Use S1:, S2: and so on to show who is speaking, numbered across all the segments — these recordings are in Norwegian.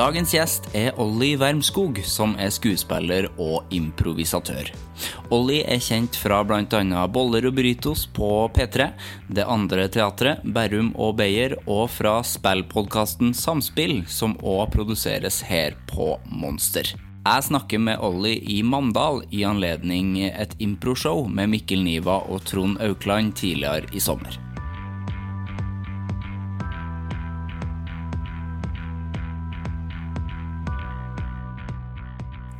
S1: Dagens gjest er Olli Wermskog, som er skuespiller og improvisatør. Olli er kjent fra bl.a. Boller og burritos på P3, Det andre teatret, Berrum og Beyer, og fra spillpodkasten Samspill, som òg produseres her på Monster. Jeg snakker med Olli i Mandal i anledning et improshow med Mikkel Niva og Trond Aukland tidligere i sommer.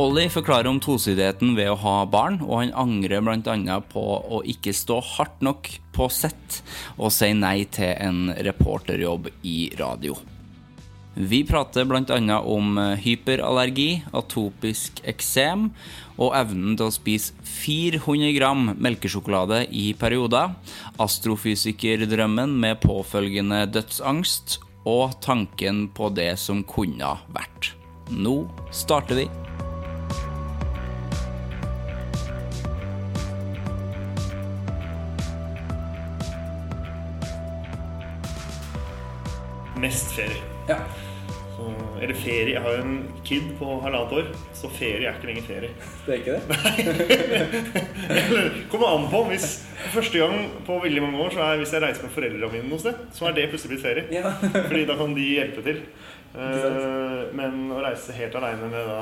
S1: Olli forklarer om tosidigheten ved å ha barn, og han angrer bl.a. på å ikke stå hardt nok på sett og si nei til en reporterjobb i radio. Vi prater bl.a. om hyperallergi, atopisk eksem og evnen til å spise 400 gram melkesjokolade i perioder, astrofysikerdrømmen med påfølgende dødsangst og tanken på det som kunne vært. Nå starter vi.
S2: Mest ferie.
S1: Ja.
S2: Så, eller ferie. Jeg har jo en kid på halvannet år, så ferie er ikke lenger ferie.
S1: Det er ikke det?
S2: Nei. Kommer an på. Hvis Første gang på veldig mange år så er hvis jeg reiser med foreldrene mine noe sted, så er det plutselig blitt ferie.
S1: Ja.
S2: Fordi da kan de hjelpe til. Eh, Men å reise helt aleine med da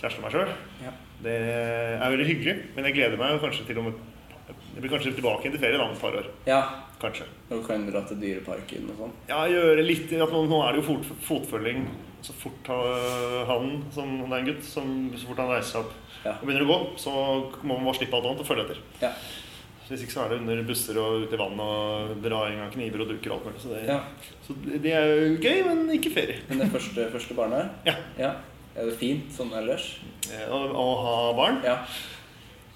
S2: kjæresten og meg sjøl,
S1: Ja.
S2: det er veldig hyggelig. Men jeg gleder meg kanskje til om et Jeg blir kanskje tilbake igjen til ferie om et par år.
S1: ja.
S2: Kanskje.
S1: Og kan dra til Dyreparken og sånn.
S2: Ja, gjøre litt at nå, nå er det jo fot, fotfølging så fort ha- han, som det er en gutt, som så fort han reiser seg opp
S1: Ja.
S2: og begynner å gå, så må man bare slippe alt annet og følge etter.
S1: Ja.
S2: Hvis ikke så er det under busser og ute i vann og drawing av kniver og duker og alt mulig. Så det,
S1: Ja.
S2: så det er jo gøy, men ikke ferie.
S1: Men det første, første barnet?
S2: Ja.
S1: ja. Er det fint sånn ellers?
S2: Eh, Å, å ha barn?
S1: Ja.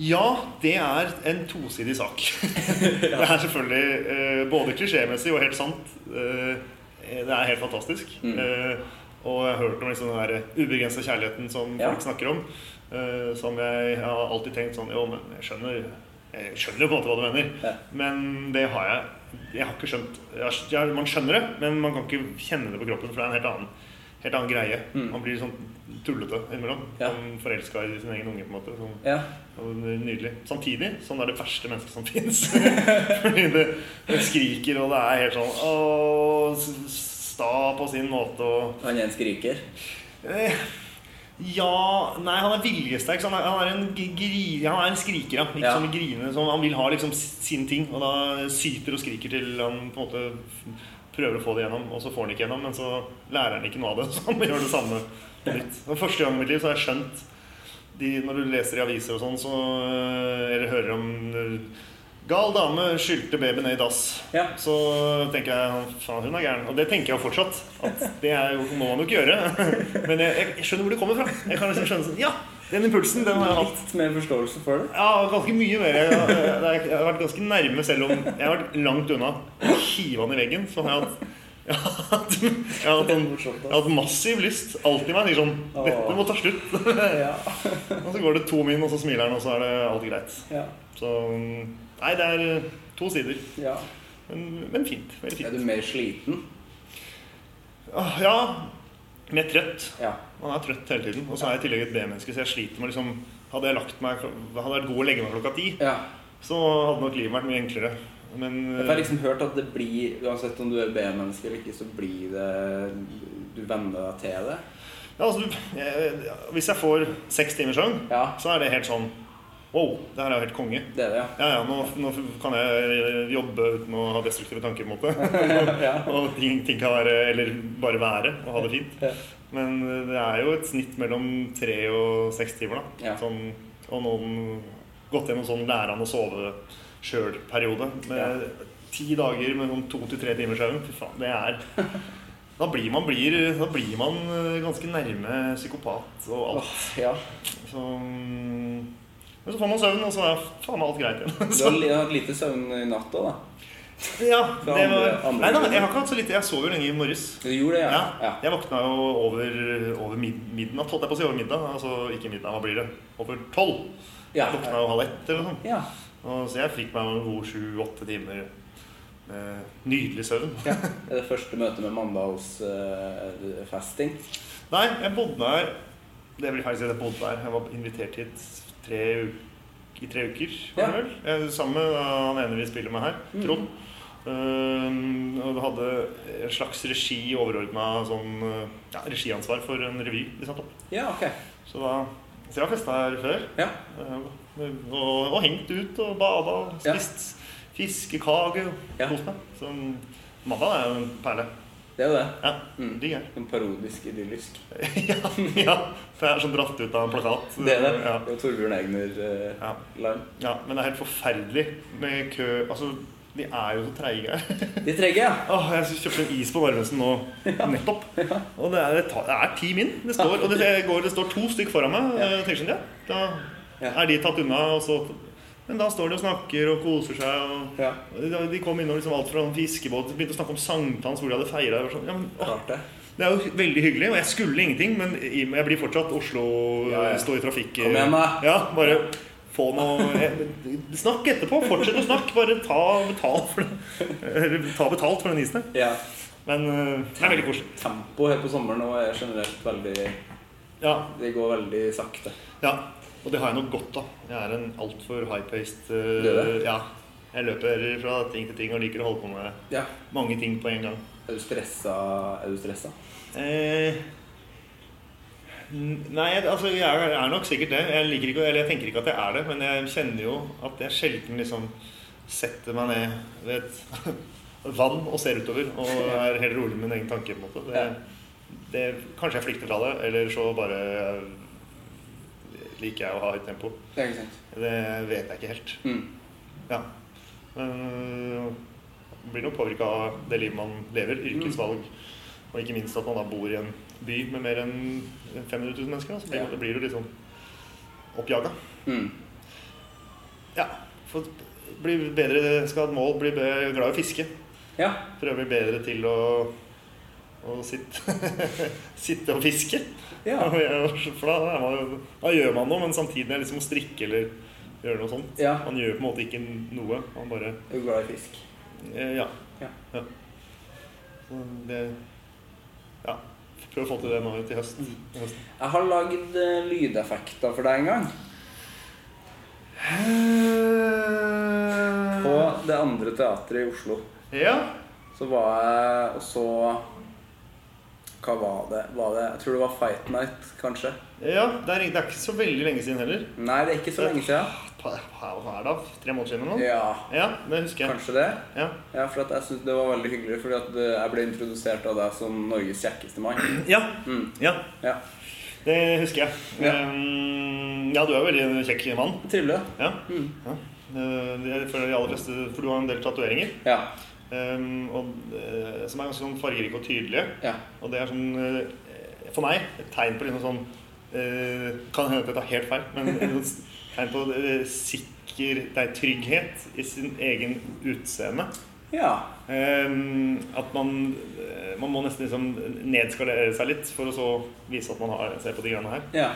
S2: Ja, det er en tosidig sak. Det er selvfølgelig eh, både klisjémessig og helt sant. Eh, det er helt fantastisk.
S1: Mm.
S2: Eh, og jeg har hørt om liksom den der ubegrensa kjærligheten som
S1: Ja.
S2: folk snakker om. Som jeg, har alltid tenkt sånn Jo, men jeg skjønner Jeg skjønner jo på en måte hva du mener.
S1: Ja.
S2: Men det har jeg Jeg har ikke skjønt jeg, Man skjønner det, men man kan ikke kjenne det på kroppen, for det er en helt annen, helt annen greie.
S1: Mm.
S2: Man blir sånn tullete innimellom.
S1: Ja.
S2: Sånn forelska i sin egen unge, på en måte. Sånn.
S1: Ja.
S2: Nydelig. Samtidig som det er det verste mennesket som fins. Fordi det, det skriker, og det er helt sånn Åh, sta på sin måte og
S1: Han er en skriker?
S2: eh, Ja Nei, han er viljesterk. så Han er, han er, en, han er en skriker, ja. Ikke
S1: Ja.
S2: sånn en griner. Sånn, han vil ha liksom sin ting, og da syter og skriker til han på en måte prøver å få det gjennom, og så får han ikke gjennom, men så lærer han ikke noe av det. Så han gjør det samme nytt. Første gang i mitt liv så har jeg skjønt de, Når du leser i aviser og sånn, så eh, Eller hører om eh, Gal dame skylte baby ned i dass.
S1: Ja.
S2: Så tenker jeg faen, hun er gæren. Og det tenker jeg jo fortsatt. At det er, jo- må man jo ikke gjøre. Men jeg, jeg skjønner hvor det kommer fra. Jeg kan liksom skjønne sånn Ja, Den impulsen den har jeg hatt.
S3: Litt mer forståelse for det.
S2: Ja, ganske mye mer. Jeg, jeg, jeg, har vært ganske nærme, selv om jeg har vært langt unna. Hiva den i veggen. Så har jeg hatt jeg har hatt, jeg har hatt, en, jeg har hatt massiv lyst. Alltid meg sier sånn Dette må ta slutt.
S3: Ja.
S2: Og så går det to min, og så smiler han, og så er det alt greit.
S3: Ja.
S2: Så Nei, det er eh, to sider.
S3: ja.
S2: Men, men fint. Veldig
S3: Er du mer sliten?
S2: Ja, mer trøtt.
S3: Ja.
S2: Man er trøtt hele tiden. Og så er jeg i tillegg et B-menneske, så jeg sliter med liksom Hadde jeg lagt meg Hadde vært god å legge meg klokka ti,
S3: ja.
S2: så hadde nok livet vært mye enklere. Men
S3: Jeg har liksom hørt at det blir, uansett om du er B-menneske eller ikke, så blir det Du venner deg til det.
S2: ja, altså, jeg, hvis jeg får seks timers søvn,
S3: Ja,
S2: så er det helt sånn Wow, det her er jo helt konge.
S3: det det, ja.
S2: Ja, ja, nå, nå kan jeg jobbe uten å ha destruktive tanker, på en måte.
S3: ja.
S2: Og ting, ting kan være Eller bare være og ha det fint.
S3: Ja.
S2: Men det er jo et snitt mellom tre og seks timer, da. Sånn, og noen gått gjennom sånn lære han å sove sjøl-periode. Med ti dager med sånn to til tre timers søvn. Fy faen, det er da blir, man, blir, da blir man eh, ganske nærme psykopat og alt.
S3: Oh, ja.
S2: Så, mm, men så får man søvn, og så er faen meg alt greit igjen.
S3: Du har hatt lite søvn i natt òg, da?
S2: ja, det var,
S3: andre
S2: nei da, jeg har ikke hatt så lite. Jeg sov jo lenge i morges.
S3: Du gjorde det, ja?
S2: Ja, jeg våkna jo over, over mid midnatt, holdt jeg på å si. Over middag. Altså ikke middag, hva blir det? Over tolv.
S3: Ja.
S2: Jeg våkna jo halv ett eller noe sånt.
S3: ja.
S2: Og så jeg fikk meg en god sju-åtte timer med nydelig søvn.
S3: ja. Er det første møtet med mandalsfasting?
S2: Nei, jeg bodde her Det blir feil si at jeg bodde her. Jeg var invitert hit tre, i tre uker. var det
S3: Ja.
S2: vel? Jeg, sammen med han ene vi spiller med her,
S3: Mm.
S2: Trond. Um, og vi hadde en slags regi, overordna sånn uh, ja, regiansvar for en revy vi satte opp.
S3: ja, okay.
S2: Så da Så jeg har festa her før.
S3: Ja.
S2: uh, og, og hengt ut og bada.
S3: og
S2: Spist fiskekake og
S3: Ja.
S2: kost meg. Så mandag er jo en perle.
S3: Det er jo det.
S2: Ja,
S3: Mm.
S2: digg er
S3: En parodisk idyllisk.
S2: ja, ja, det er sånn dratt ut av en plakat.
S3: Det er det.
S2: Ja,
S3: er Torbjørn Egner
S2: ja,
S3: eh, ja.
S2: ja, men det er helt forferdelig med kø. Altså, de er jo så treige.
S3: De trege, ja.
S2: Åh, jeg kjøpte en is på Narvesen nå nettopp. Og det er, det er ti min. Det står, og det, går, det står to stykk foran meg.
S3: Ja.
S2: Jeg tenker ja, da er de tatt unna. Og så, men da står de og snakker og koser seg. Og,
S3: Ja.
S2: de, de kom innom liksom alt fra en fiskebåt De begynte å snakke om sankthans, hvor de hadde feira. Sånn. Ja, men,
S3: det.
S2: det er jo veldig hyggelig, og jeg skulle ingenting, men jeg blir fortsatt Oslo,
S3: Ja, ja.
S2: stå i trafikk
S3: Kom igjen, da.
S2: Ja, bare få noe Snakk etterpå. Fortsett å snakke. Bare ta betalt for det. Ta betalt for den isen der.
S3: Ja.
S2: Men øh, det er veldig koselig.
S3: Tempoet her på sommeren nå er generelt veldig
S2: Ja,
S3: Det går veldig sakte.
S2: ja. Og det har jeg nok godt av. Jeg er en altfor high-paced
S3: uh?
S2: Ja. Jeg løper fra ting til ting og liker å holde på med
S3: Ja.
S2: mange ting på en gang.
S3: Er du stressa? Er du stressa?
S2: Eh, nei, altså jeg er, er nok sikkert det. Jeg, liker ikke, eller jeg tenker ikke at jeg er det, men jeg kjenner jo at jeg sjelden liksom setter meg ned ved et vann og ser utover og er helt rolig med min egen tanke. på en måte. Det, det, kanskje jeg flykter fra det, eller så bare liker jeg å ha høyt tempo.
S3: Sant.
S2: Det vet jeg ikke helt.
S3: Mm.
S2: Ja. Men øh, blir nok påvirka av det livet man lever, yrkesvalg. Og ikke minst at man da bor i en by med mer enn 500 000 mennesker. Så blir,
S3: Ja.
S2: det blir du sånn oppjaga.
S3: Mm.
S2: Ja. For bli bedre, skal ha et mål, bli glad i å fiske.
S3: Ja.
S2: Prøve å bli bedre til å, å sitte, sitte og fiske.
S3: Ja.
S2: For da, man, da gjør man noe, men samtidig er det liksom å strikke eller gjøre noe sånt.
S3: Ja.
S2: Man gjør på en måte ikke noe. Man bare
S3: Er du glad i fisk?
S2: Eh, ja.
S3: Ja.
S2: ja. Så det Ja. Prøv å få til det nå til høsten. til høsten.
S3: Jeg har lagd eh, lydeffekter for deg en gang. På det andre teatret i Oslo.
S2: Ja.
S3: Så var jeg og så Hva var det? var det? Jeg tror det var Fight Night, kanskje.
S2: ja det, er, det er ikke så veldig lenge siden heller.
S3: Nei, det er ikke så lenge siden.
S2: Hva hva er det? Tre måneder siden eller noe?
S3: Ja,
S2: Ja, det husker jeg.
S3: kanskje det.
S2: Ja.
S3: Ja, for at jeg syns det var veldig hyggelig, fordi at eh, jeg ble introdusert av deg som Norges kjekkeste mann.
S2: Ja.
S3: Mm.
S2: ja,
S3: Ja,
S2: det husker jeg.
S3: Ja.
S2: Um, ja, du er jo veldig kjekk mann.
S3: Trivelig.
S2: Ja.
S3: Mm.
S2: ja. Eh, det For de aller fleste For du har en del tatoveringer.
S3: Ja.
S2: Um, og, eh, som er ganske sånn fargerike og tydelige.
S3: Ja.
S2: Og det er sånn eh, for meg et tegn på liksom sånn uh, Kan hende at jeg tar helt feil, men et tegn på sikker Det er trygghet i sin egen utseende.
S3: Ja.
S2: Um, at man, man må nesten liksom nedskalere seg litt for å så vise at man har, ser på de greiene her.
S3: ja.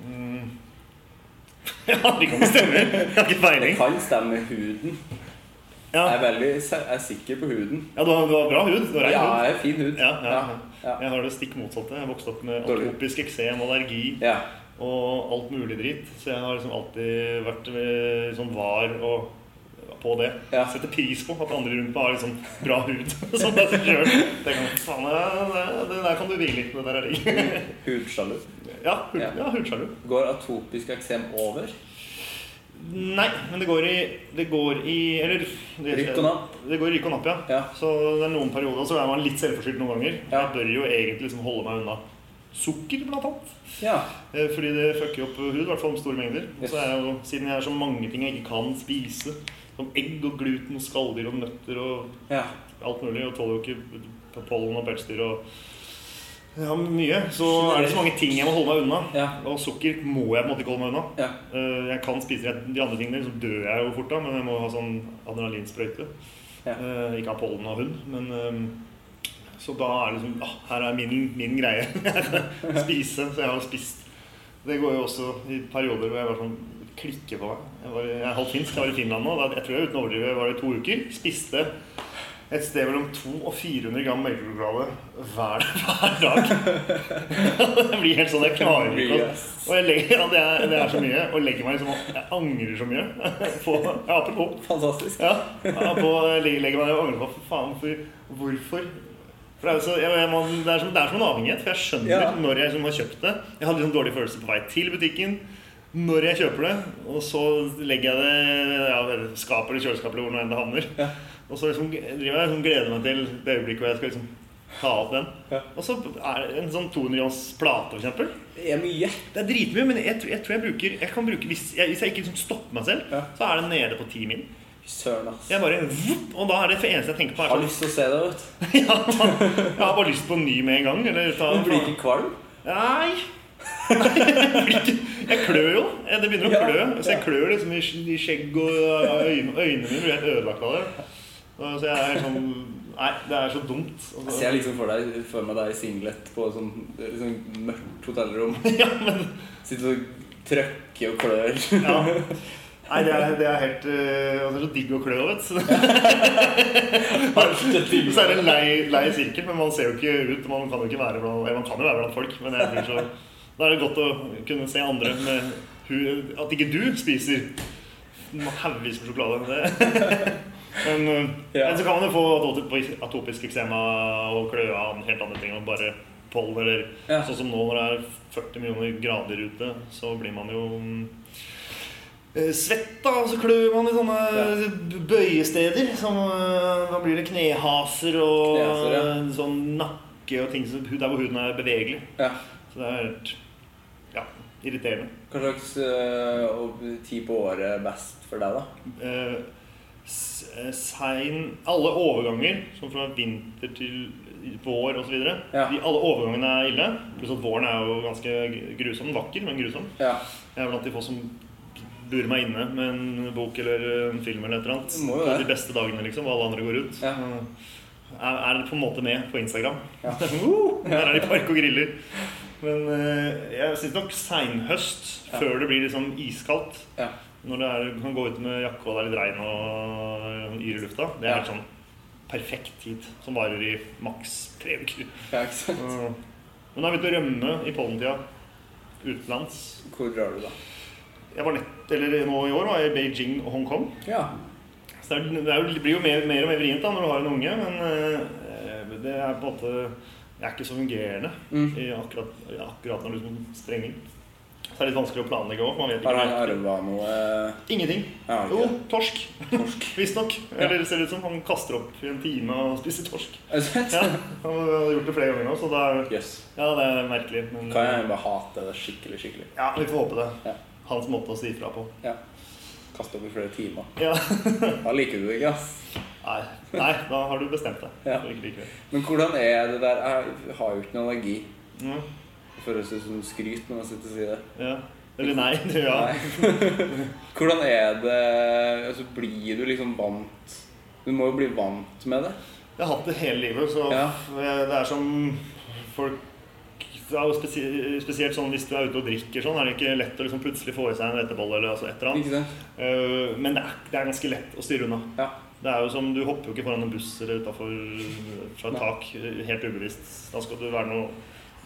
S2: Um, Jeg aner ikke om det. Jeg har ikke
S3: Det kan stemme med huden.
S2: Ja,
S3: Jeg er veldig er sikker på huden.
S2: ja du, har, du har bra hud. Du har
S3: Ja,
S2: hud.
S3: jeg er fin hud.
S2: Ja, ja.
S3: ja.
S2: Jeg har det stikk motsatte. Jeg har vokst opp med atopisk eksem, allergi
S3: ja.
S2: og alt mulig dritt. Så jeg har liksom alltid vært sånn var og på det.
S3: Ja.
S2: Setter pris på at andre rundt meg har liksom bra hud. Som. Tenker jeg, det, det, der kan du hvile litt med. Det der er digg.
S3: Hudsjalu.
S2: Ja, hud,
S3: Ja.
S2: ja hudsjalu.
S3: Går atopisk eksem over?
S2: Nei, men det går i Det går i Eller det,
S3: Rykk og napp.
S2: Det går i rykk og napp, ja.
S3: Ja.
S2: Så det er noen perioder så er man litt selvforskyldt noen ganger.
S3: Ja.
S2: Jeg bør jo egentlig liksom holde meg unna sukker, blant annet.
S3: Ja.
S2: Eh, Fordi det fucker opp hud, i hvert fall om store mengder. Og så er jeg jo, siden jeg er så mange ting jeg ikke kan spise, som egg og gluten og skalldyr og nøtter og
S3: ja.
S2: alt mulig, og tåler jo ikke pollen og pelsdyr og ja, mye, så er det så mange ting jeg må holde meg unna.
S3: Ja.
S2: Og sukker må jeg på en måte ikke holde meg unna.
S3: Ja.
S2: Eh, Jeg kan spise de andre tingene, så dør jeg jo fort da, men jeg må ha sånn adrenalinsprøyte.
S3: Ja.
S2: Eh, Ikke ha pollen av hund, men eh, Så da er det liksom ah, Her er min, min greie. Spise. Så jeg har spist. Det går jo også i perioder hvor jeg bare sånn klikker på meg. Jeg, var, jeg er halvt finsk, jeg var i Finland nå. Jeg tror jeg uten å overdrive var det i to uker. Spiste et sted mellom 200 og 400 gram melkesjokolade hver, hver dag. det blir helt sånn, jeg klarer ikke og jeg legger, ja, det, er, det er så mye. Og legger meg liksom Jeg angrer så mye på Ja, apropos.
S3: Fantastisk.
S2: Ja, på, legger legger meg og angrer på for faen, for, hvorfor? For det er, så, jeg, jeg, man, det, er som, det er som en avhengighet. For jeg skjønner
S3: Ja.
S2: når jeg liksom har kjøpt det. Jeg hadde liksom dårlig følelse på vei til butikken. Når jeg kjøper det, og så legger jeg det ja, skapet eller kjøleskapet eller hvor nå enn det havner.
S3: Ja.
S2: Og så liksom driver jeg liksom gleder meg til det øyeblikket hvor jeg skal liksom ta opp den.
S3: Ja.
S2: Og så er det en sånn 200 grams plate, eksempel.
S3: Det er mye.
S2: Det er dritmye, men jeg, tror- jeg tror jeg bruker Jeg kan bruke Hvis jeg, hvis jeg ikke liksom stopper meg selv,
S3: Ja.
S2: så er det nede på 10 min.
S3: Søren, ass.
S2: Jeg bare, vup, og da er det for eneste jeg tenker på,
S3: Jeg har
S2: er
S3: lyst til å se det, vet du.
S2: sånn ja, Jeg har bare lyst på en ny med en gang. Eller ta
S3: Du blir ikke kvalm?
S2: Nei. Jeg klør jo. Det begynner å
S3: Ja,
S2: klø. Så jeg
S3: ja.
S2: klør liksom i i skjegg og øynene, øynene mine blir helt ødelagt av det. Så jeg er sånn Nei, det er så dumt. Og
S3: Jeg ser liksom for, deg, for meg deg i singlet på et sånn, sånn, mørkt hotellrom.
S2: Ja, men
S3: Sitter og trøkker og klør.
S2: Ja. Nei, det er, det er helt øh, Det er så digg å klø, vet du. Så er det en lei, lei sirkel, men man ser jo ikke ut. Man kan jo ikke være blant, man kan jo være blant folk, men jeg blir så, da er det godt å kunne se andre med hud, At ikke du spiser haugevis med sjokolade. Det. Men, øh,
S3: Ja.
S2: men så kan man jo få atopisk, eksema og kløe av helt andre ting. Og bare pollen eller
S3: Ja.
S2: Sånn som nå når det er 40 millioner grader ute, så blir man jo mm, eh, svett, da. Og så klør man i sånne bøyesteder. Som, eh, da blir det knehaser og
S3: Knehaser, ja.
S2: eh, sånn nakke og ting der hvor huden er bevegelig.
S3: Ja.
S2: Så det er helt ja, irriterende.
S3: Hva slags uh, tid på året best for deg, da?
S2: Uh, sein Alle overganger, som fra vinter til vår osv.
S3: Ja.
S2: De Alle overgangene er ille. Pluss at våren er jo ganske grusom. Vakker, men grusom.
S3: Ja.
S2: Jeg er blant de få som burer meg inne med en bok eller en film eller et eller annet.
S3: Må jo
S2: På
S3: det.
S2: de beste dagene, liksom, og alle andre går ut.
S3: Ja.
S2: Er, er på en måte med på Instagram.
S3: Ja.
S2: Uh, Der er de park og griller. Men eh, jeg syns nok seinhøst,
S3: Ja.
S2: før det blir liksom iskaldt
S3: Ja.
S2: Når det er, du kan gå ut med jakke og det er litt regn og yr i lufta, det er helt sånn perfekt tid. Som varer i maks tre uker.
S3: ja, ikke sant?
S2: Men da har jeg begynt å rømme i pollentida utenlands.
S3: Hvor drar du, da?
S2: Jeg var nett, eller nå i år var jeg i Beijing og Hongkong.
S3: Ja.
S2: Så det, er, det, er, det blir jo mer, mer og mer vrient da når du har en unge, men eh, det er på en måte Jeg er ikke så fungerende
S3: Mm.
S2: i akkurat, i akkurat når det er liksom sprenger. Så det er litt vanskelig å planlegge òg. Man vet
S3: Har han
S2: ikke.
S3: arva noe
S2: Ingenting.
S3: Ja.
S2: Jo, torsk.
S3: Torsk.
S2: Visstnok.
S3: Ja.
S2: Eller det ser ut som han kaster opp i en time og spiser torsk.
S3: Det?
S2: Ja, Han har gjort det flere ganger nå, så det er,
S3: yes.
S2: ja, det er merkelig. Men
S3: Kan jeg bare hate det skikkelig, skikkelig?
S2: ja, vi får håpe det.
S3: Ja.
S2: Hans måte å si ifra på.
S3: Ja. Kaste opp i flere timer.
S2: Ja.
S3: Da liker du det ikke, ass.
S2: Nei, nei, da har du bestemt deg.
S3: Ja. Men hvordan er det der? Jeg har jo ikke noen allergi.
S2: Ja.
S3: Det føles ut som skryt når man sitter og sier det.
S2: Ja. Eller nei. Ja.
S3: Nei. Hvordan er det altså, Blir du liksom vant Du må jo bli vant med det.
S2: Jeg har hatt det hele livet, så
S3: Ja.
S2: det er som folk det er jo spesi- Spesielt sånn hvis du er ute og drikker, sånn, er det ikke lett å liksom plutselig få i seg en hvetebolle eller altså et eller annet. Eh, Men det er, det er ganske lett å styre unna.
S3: Ja.
S2: Det er jo som, Du hopper jo ikke foran en buss eller utafor fra et tak helt ubevisst. Da skal du være noe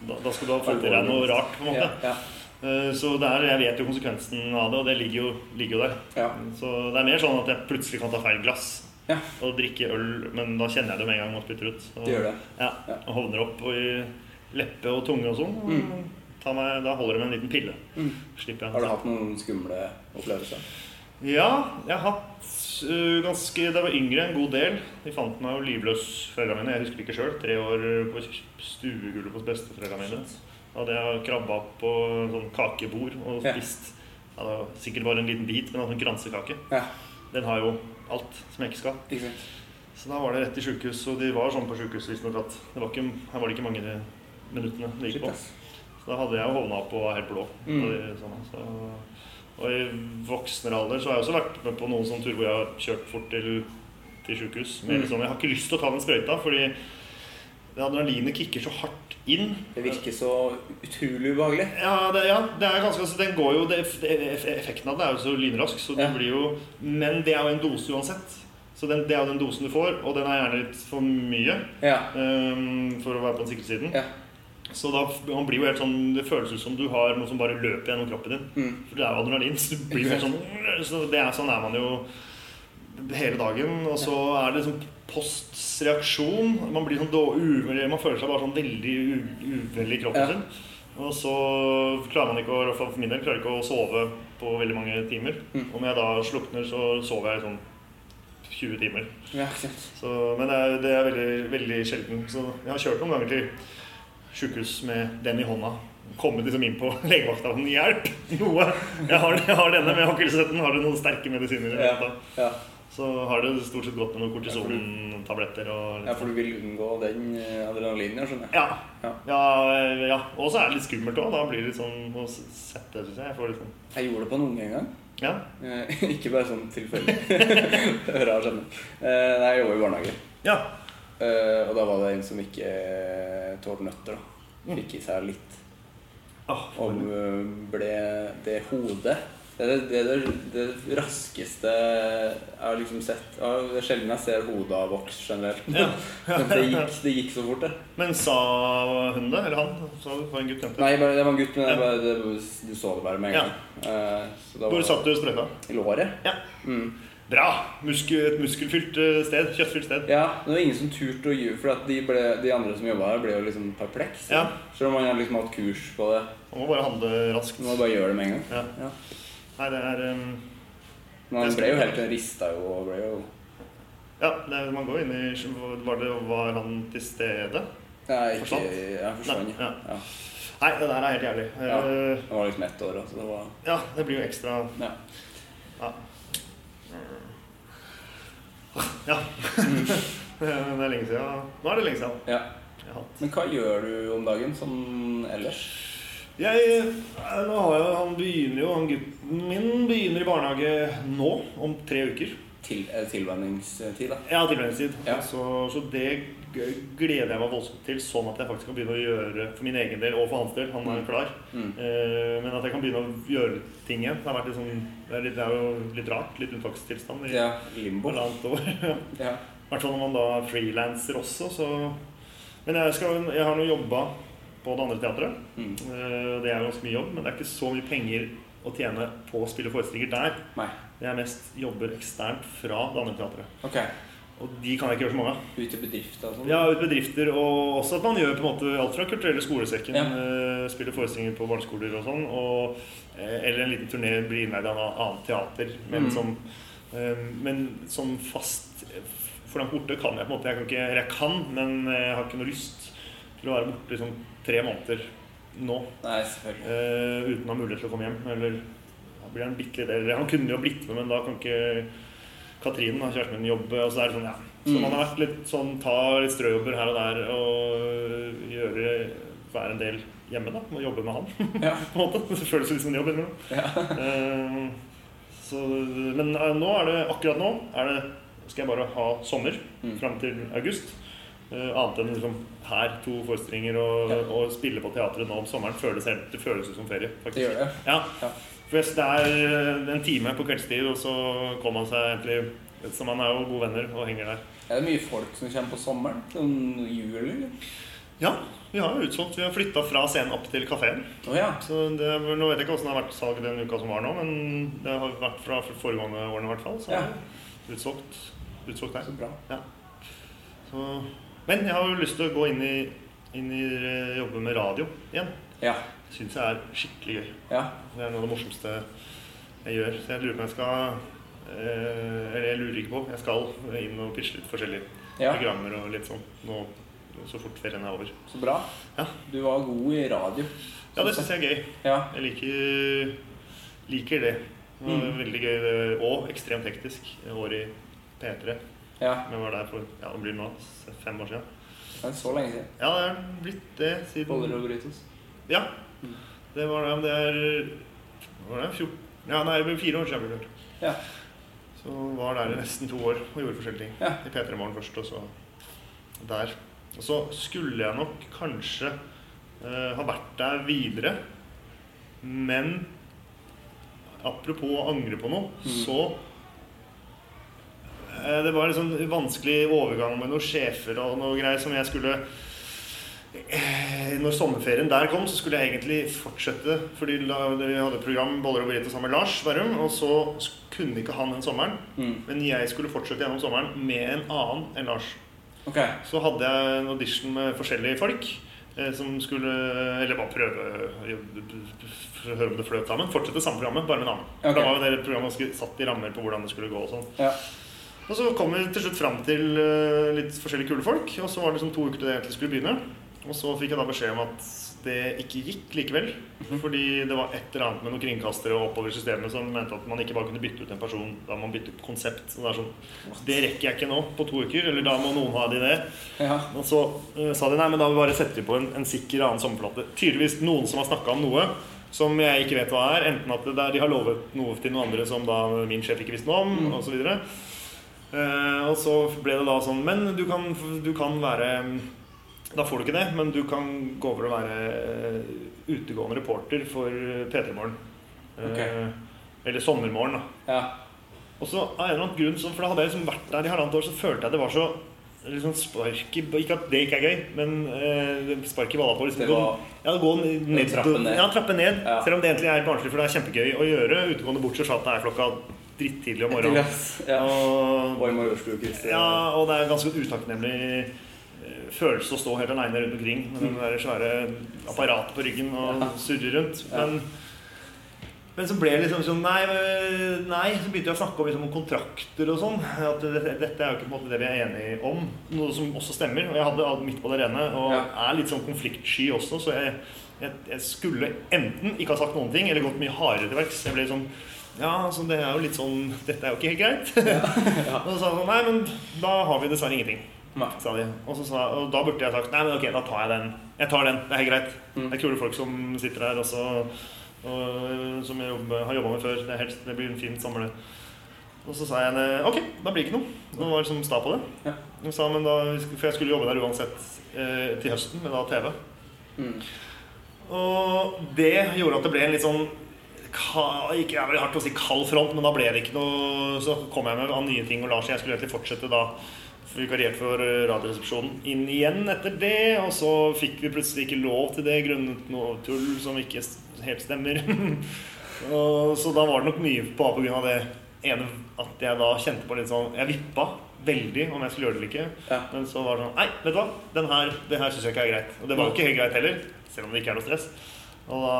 S2: da, da skal du ha fått i deg noe rart, på en måte.
S3: Ja, ja,
S2: Eh, Så det er, jeg vet jo konsekvensen av det, og det ligger jo, ligger jo der.
S3: ja.
S2: Så det er mer sånn at jeg plutselig kan ta feil glass
S3: Ja.
S2: og drikke øl, men da kjenner jeg det med en gang og spytter ut. Og,
S3: gjør det.
S2: Ja, og hovner opp og i leppe og tunge og sånn.
S3: Mm.
S2: Da holder det med en liten pille.
S3: Mm.
S2: Slipper jeg
S3: Har du hatt noen skumle opplevelser?
S2: Ja, jeg har hatt uh, ganske Da jeg var yngre, en god del. De fant meg jo livløs, foreldrene mine. Jeg husker ikke sjøl. Tre år på stuegulvet hos besteforeldrene mine. Da hadde jeg krabba på sånn kakebord og spist. Ja, Ja, sikkert bare en liten bit, men en sånn kransekake.
S3: Ja.
S2: Den har jo alt som jeg ikke skal.
S3: Ikke?
S2: Så da var det rett i sjukehus, og de var sånn på sjukehus visstnok at det var ikke, her var det ikke mange minuttene det gikk på. Så da hadde jeg hovna opp og var helt blå.
S3: Mm.
S2: Det, sånn, så, og i voksnere alder så har jeg også vært med på noen sånne turer hvor jeg har kjørt fort til, til sjukehus. Med
S3: Mm.
S2: liksom, jeg har ikke lyst til å ta den sprøyta, fordi adrenalinet kicker så hardt inn.
S3: Det virker så utrolig ubehagelig.
S2: Ja, det, ja, det er ganske altså, Den går jo det, Effekten av det er jo så lynrask, så det
S3: Ja.
S2: blir jo Men det er jo en dose uansett. Så den, det er jo den dosen du får, og den er gjerne litt for mye
S3: Ja.
S2: um, for å være på den sikre siden.
S3: Ja.
S2: Så da man blir jo helt sånn Det føles ut som du har noe som bare løper gjennom kroppen din.
S3: Mm.
S2: For det er jo adrenalin, så du blir jo helt sånn så det er, Sånn er man jo hele dagen. Og så er det sånn postreaksjon. Man blir sånn Man føler seg bare sånn veldig uvel i kroppen
S3: Ja.
S2: sin. Og så klarer man ikke å, for min del, klarer ikke å sove på veldig mange timer.
S3: Mm.
S2: Og når jeg da slukner, så sover jeg sånn 20 timer.
S3: ja.
S2: Så, men det er, det er veldig, veldig sjelden. Så jeg har kjørt noen ganger til sjukehus med den i hånda. Kommet liksom inn på legevakta og hjelp! Noe! Jeg har, jeg har denne, men jeg har ikke den. Du noen sterke medisiner?
S3: Ja. Ja.
S2: Så har det stort sett gått med noen kortisontabletter. Og,
S3: ja, for du vil unngå den eh, adrenalinen, jeg skjønner.
S2: ja.
S3: Ja.
S2: Ja, ja. Og så er det litt skummelt òg. Da blir det litt sånn å sette, syns jeg. Jeg får litt sånn
S3: Jeg gjorde det på en unge en gang.
S2: Ja.
S3: Eh, ikke bare sånn tilfeldig. Rar skjønner. Eh, nei, jeg jobber i barnehage.
S2: ja.
S3: Eh, og da var det en som ikke eh, tålte nøtter. da. Fikk i seg litt.
S2: Oh,
S3: Og eh, ble det hodet Det er det, det, det, raskeste jeg har liksom sett. Det er sjelden jeg ser hodet av voks generelt.
S2: Ja.
S3: Men det gikk, det gikk så fort, det.
S2: Men sa hun det? Eller han? Sa det var en gutt? jente?
S3: Nei, det var en gutt, men
S2: Ja.
S3: bare, det, du så det bare med en
S2: Ja.
S3: gang. Eh, så da
S2: Hvor satt du sprøyta?
S3: I låret.
S2: Ja.
S3: Mm.
S2: Bra! Muskel, et muskelfylt eh, sted. Kjøttfylt sted.
S3: Ja, men det var ingen som turte å gjøre For de, ble, de andre som jobba her, ble jo liksom perpleks.
S2: Ja.
S3: Selv om man har liksom hatt kurs på det.
S2: Man må bare handle raskt.
S3: Man må bare gjøre det med en gang.
S2: Ja.
S3: Ja.
S2: Nei, det er um,
S3: Men han ble jo helt rista jo og ble jo
S2: Ja, det man går inn i Var, det, var han til stede?
S3: Nei, ikke
S2: Forsvant? Nei,
S3: Ja.
S2: ja. Nei, det der er helt jævlig.
S3: Ja.
S2: Eh,
S3: Det var liksom ett år, altså. det var
S2: ja, det blir jo ekstra.
S3: Ja.
S2: Ja. det er lenge siden. Nå er det lenge siden.
S3: ja. Men hva gjør du om dagen sånn ellers?
S2: Jeg, eh, nå har jeg, han begynner jo, han gutten min begynner i barnehage nå, om tre uker.
S3: Til, er tilvenningstid, da?
S2: Ja, tilvenningstid.
S3: Ja.
S2: Så, så det gleder jeg meg voldsomt til, sånn at jeg faktisk kan begynne å gjøre for min egen del og for hans del. Han er
S3: Mm.
S2: klar.
S3: Mm.
S2: Eh, men at jeg kan begynne å gjøre ting igjen. Det, sånn, det, er litt, det er jo litt rart. Litt unntakstilstand i
S3: Ja, limbo.
S2: halvannet år. Ja.
S3: Ja.
S2: I hvert fall når man da er frilanser også, så Men jeg, skal, jeg har nå jobba på det andre teatret.
S3: Mm.
S2: Eh, Det er ganske mye jobb, men det er ikke så mye penger å tjene på å spille forestillinger der.
S3: Nei.
S2: Er mest jobber eksternt fra det andre teatret.
S3: Ok.
S2: Og de kan jeg ikke gjøre så mange av.
S3: Ut til bedrifter og sånn?
S2: Ja, ut bedrifter, og også at man gjør på en måte alt fra Kulturelle skolesekken,
S3: Ja.
S2: eh, spiller forestillinger på barneskoler og sånn, og, eh, eller en liten turné blir innleid av et annet teater. Men,
S3: Mm.
S2: som, eh, men som fast For langt borte kan jeg på en måte Jeg kan, ikke, jeg kan, men jeg har ikke noe lyst til å være borte liksom tre måneder nå
S3: Nei, selvfølgelig.
S2: uten å ha mulighet til å komme hjem. Eller blir han bitte litt eldre. Han kunne jo blitt med, men da kan ikke Katrine, da, kjæresten min, jobbe. Og så er det sånn, ja. Så
S3: Mm.
S2: man har vært litt sånn ta litt strøjobber her og der og gjøre være en del hjemme da, og jobbe med han.
S3: Ja.
S2: på en måte. Det føles litt som en jobb innimellom. Ja. så, men eh, nå er det, akkurat nå er det, skal jeg bare ha sommer
S3: Mm.
S2: fram til august. Uh, annet enn liksom her, to forestillinger og,
S3: Ja.
S2: og spille på teatret nå om sommeren. Føles helt, det føles ut som ferie, faktisk.
S3: Det gjør det.
S2: Ja.
S3: Ja.
S2: Hvis det er en time på kveldstid, og så kommer man seg egentlig Så man er jo gode venner og henger der.
S3: Er det mye folk som kommer på sommeren? Sånn jul, eller?
S2: Ja, vi har jo utsolgt. Vi har flytta fra scenen opp til kafeen.
S3: Oh, ja.
S2: Så det, nå vet jeg ikke åssen det har vært salg den uka som var nå, men det har vært fra foregående årene i hvert fall. Så
S3: Ja.
S2: utsolgt, utsolgt der.
S3: Så bra.
S2: Så, men jeg har jo lyst til å gå inn i, inn i eh, jobbe med radio igjen.
S3: Ja.
S2: Syns jeg er skikkelig gøy.
S3: Ja.
S2: Det er noe av det morsomste jeg gjør. Så jeg lurer på om jeg skal eh, Eller jeg lurer ikke på. Jeg skal inn og pitche litt forskjellige
S3: ja.
S2: programmer og litt sånn nå så fort ferien er over.
S3: Så bra.
S2: Ja.
S3: Du var god i radio.
S2: Ja, det syns jeg er gøy.
S3: Ja.
S2: Jeg liker, liker det. Det var
S3: Mm.
S2: veldig gøy og ekstremt hektisk år i P3.
S3: ja.
S2: Men var der for ja, det blir nå fem år siden.
S3: Det er så lenge siden.
S2: Ja, det er blitt det
S3: Boller
S2: siden
S3: og Brytos.
S2: Ja. Det var det. men Det er var det, 14, ja, nei, fire år siden. ble lurt.
S3: Ja.
S2: Så var der i nesten to år og gjorde forskjellige ting.
S3: Ja.
S2: I P3 Morgen først, og så der. Og så skulle jeg nok kanskje uh, ha vært der videre, men apropos å angre på noe,
S3: Mm.
S2: så uh, Det var en liksom vanskelig overgang med noen sjefer og noe greier som jeg skulle når sommerferien der kom, så skulle jeg egentlig fortsette. Fordi vi hadde program Boller og burrito sammen med Lars Berrum. Og så kunne ikke han den sommeren.
S3: Mm.
S2: Men jeg skulle fortsette gjennom sommeren med en annen enn Lars.
S3: Okay.
S2: Så hadde jeg en audition med forskjellige folk. eh, Som skulle Eller bare prøve høre om det fløt sammen. Fortsette samme programmet, bare med en annen.
S3: Okay.
S2: Da var jo det programmet ganske satt i rammer på hvordan det skulle gå. og sånn
S3: Ja.
S2: og så kom vi til slutt fram til eh, litt forskjellige kule folk. Og så var det liksom to uker til det egentlig skulle begynne. Og så fikk jeg da beskjed om at det ikke gikk likevel.
S3: Mhm.
S2: Fordi det var et eller annet med noen kringkastere og oppover systemet som mente at man ikke bare kunne bytte ut en person. Da man bytte ut konsept. Og det er sånn Det rekker jeg ikke nå på to uker. Eller da må noen ha en idé.
S3: Ja.
S2: Og så uh, sa de nei, men da må vi bare sette på en, en sikker annen sommerplate. Tydeligvis noen som har snakka om noe som jeg ikke vet hva er. Enten at det der, de har lovet noe til noen andre som da min sjef ikke visste noe om,
S3: Mm.
S2: og så. Eh, og så ble det da sånn Men du kan, du kan være Da får du ikke det, men du kan gå over og være eh, utegående reporter for P3 Morgen.
S3: Okay.
S2: Eller Sommermorgen, da.
S3: ja.
S2: Og så av en eller annen grunn, for da hadde jeg liksom vært der i halvannet år, så følte jeg det var så liksom spark i Ikke at det ikke er gøy, men eh, spark i balla på. Liksom,
S3: var-
S2: gå, ja, gå ned,
S3: trappe ned.
S2: Ja, trappe ned.
S3: Ja.
S2: Selv om det egentlig er barnslig, for det er kjempegøy å gjøre. Utegående bortsett fra at det er klokka drittidlig om morgenen.
S3: Ja.
S2: Og, ja, og det er ganske utakknemlig eh, følelse å stå helt aleine rundt omkring med det der svære apparatet på ryggen og surre rundt. Men, men så ble det liksom sånn nei, nei, så begynte jeg å snakke om, liksom, om kontrakter og sånn. At dette, dette er jo ikke på en måte det vi er enige om. Noe som også stemmer. Og jeg hadde alt midt på det rene og er litt sånn konfliktsky også, så jeg, jeg, jeg skulle enten ikke ha sagt noen ting eller gått mye hardere til verks. Jeg ble sånn Ja, så det er jo litt sånn Dette er jo ikke helt greit. Ja, ja. Og så sa jeg sånn Nei, men da har vi dessverre ingenting.
S3: Nei.
S2: Sa de. Og, så sa, og da burde jeg sagt Nei, men ok, da tar jeg den. Jeg tar den. Det er helt greit.
S3: Mm.
S2: Det er kule folk som sitter her også, og, som jeg jobber, har jobba med før. Det, helt, det blir en fin sommer, det. Og så sa jeg eh, ok, da blir det ikke noe. Hun var liksom sta på det.
S3: Ja.
S2: Sa, men da, for jeg skulle jobbe der uansett eh, til høsten, med da TV.
S3: Mm.
S2: Og det gjorde at det ble en litt sånn ikke, det er vel hardt å si kald front, men da ble det ikke noe Så kom jeg med nye ting, og Lars jeg skulle egentlig fortsette da vikariert for eh, Radioresepsjonen inn igjen etter det. Og så fikk vi plutselig ikke lov til det grunnet noe tull som ikke helt stemmer. og, så da var det nok mye på av det ene at jeg da kjente på litt sånn Jeg vippa veldig om jeg skulle gjøre det eller ikke.
S3: Ja.
S2: Men så var det sånn Nei, vet du hva? Den her, det her syns jeg ikke er greit. Og det var jo ikke helt greit heller, selv om det ikke er noe stress. Og da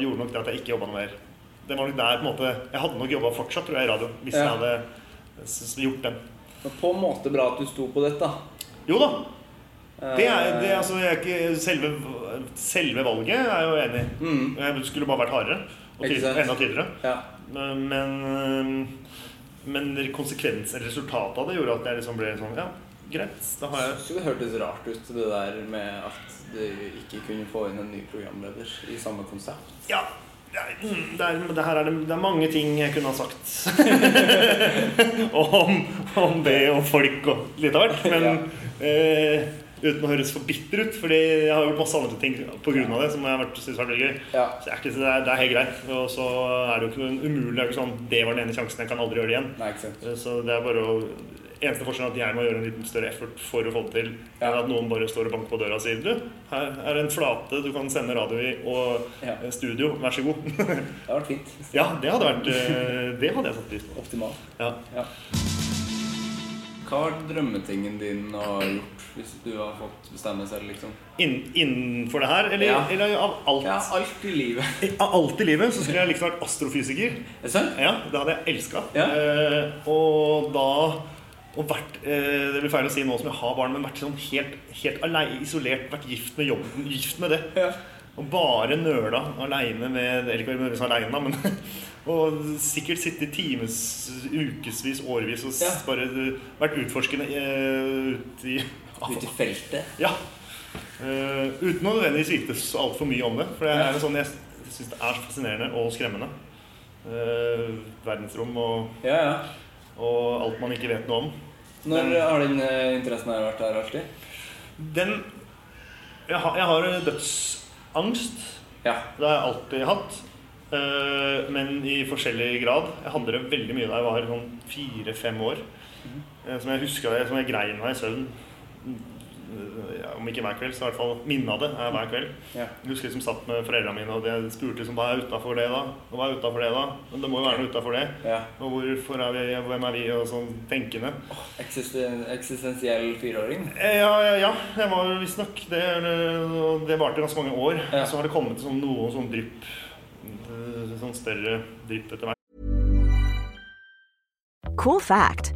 S2: gjorde nok det at jeg ikke jobba noe mer. Det var nok der på en måte Jeg hadde nok jobba fortsatt, tror jeg, i radio hvis
S3: Ja.
S2: jeg hadde gjort den.
S3: Men på en måte bra at du sto på dette.
S2: Jo da. Det er, det,
S3: Eh,
S2: altså, jeg er ikke, selve, selve valget er jeg jo enig i.
S3: mm.
S2: Jeg skulle bare vært hardere. Og tydelig, enda tydeligere.
S3: Ja.
S2: Men, men konsekvensen, resultatet av det gjorde at jeg liksom ble sånn Ja, greit. Da har jeg
S3: det hørtes rart ut, det der med at du ikke kunne få inn en ny programleder i samme konsept.
S2: Ja. Det er, mm, det, er, det, er det, er mange ting jeg kunne ha sagt om, om det og folk og litt av hvert. Men eh, uten å høres for bitter ut, Fordi jeg har gjort masse andre ting pga. det som jeg har vært, synes har vært gøy.
S3: Ja.
S2: Så jeg er ikke, det, er, det er helt greit. Og så er det jo ikke noe umulig. Det er ikke sånn Det var den ene sjansen, jeg kan aldri gjøre det igjen.
S3: Nei.
S2: Så det er bare å Eneste forskjellen er at jeg må gjøre en liten større effort for å få det til,
S3: Ja.
S2: enn at noen bare står og banker på døra og sier Du, her er en flate du kan sende radio i, og
S3: Ja.
S2: eh, studio, vær så god.
S3: Det hadde vært fint.
S2: ja, det hadde vært eh, Det hadde jeg satt pris på.
S3: Optimalt.
S2: Ja.
S3: Ja. Hva har drømmetingen din har gjort hvis du har fått bestemme selv, liksom?
S2: In, innenfor det her, eller,
S3: Ja.
S2: eller av alt?
S3: Ja, alt i livet.
S2: Av alt i livet så skulle jeg liksom vært astrofysiker.
S3: Er det?
S2: Ja, det hadde jeg elska.
S3: Ja.
S2: Eh, og da og vært, eh, Det blir feil å si nå som jeg har barn, men vært sånn helt, helt alene, isolert, vært gift med jobben, gift med det.
S3: Ja.
S2: Og bare nøla aleine med Eller ikke nødvendigvis aleine, men Og sikkert sitte i times, ukevis, årevis og
S3: Ja.
S2: bare eh, vært utforskende eh, ut i
S3: Ute i feltet.
S2: Ja. Uh, uten å nødvendigvis vite så altfor mye om det. For det er en sånn jeg syns det er så fascinerende og skremmende. Uh, verdensrom og,
S3: Ja, ja.
S2: og alt man ikke vet noe om.
S3: Når har den eh, interessen her vært der alltid?
S2: Den Jeg har, jeg har dødsangst.
S3: Ja.
S2: Det har jeg alltid hatt. Eh, men i forskjellig grad. Jeg hadde det veldig mye da jeg var sånn fire-fem år. Eh, som jeg husker, som jeg grein meg i søvn. Ja, om ikke hver kveld, så i hvert fall minne av det er hver kveld.
S3: Ja.
S2: Jeg husker liksom satt med foreldrene mine og de spurte liksom, hva er utafor det da? Og hva er utenfor det da? Men det må jo være noe utafor det.
S3: ja.
S2: Og hvorfor er vi, hvem er vi? Og sånn tenkende.
S3: Eksisten eksistensiell fireåring?
S2: Eh, Ja, ja, ja jeg var visstnok det. og Det varte ganske mange år.
S3: Ja.
S2: Så har det kommet sånn, noen sånn drypp eh, Sånn større drypp etter hvert.
S4: Cool fact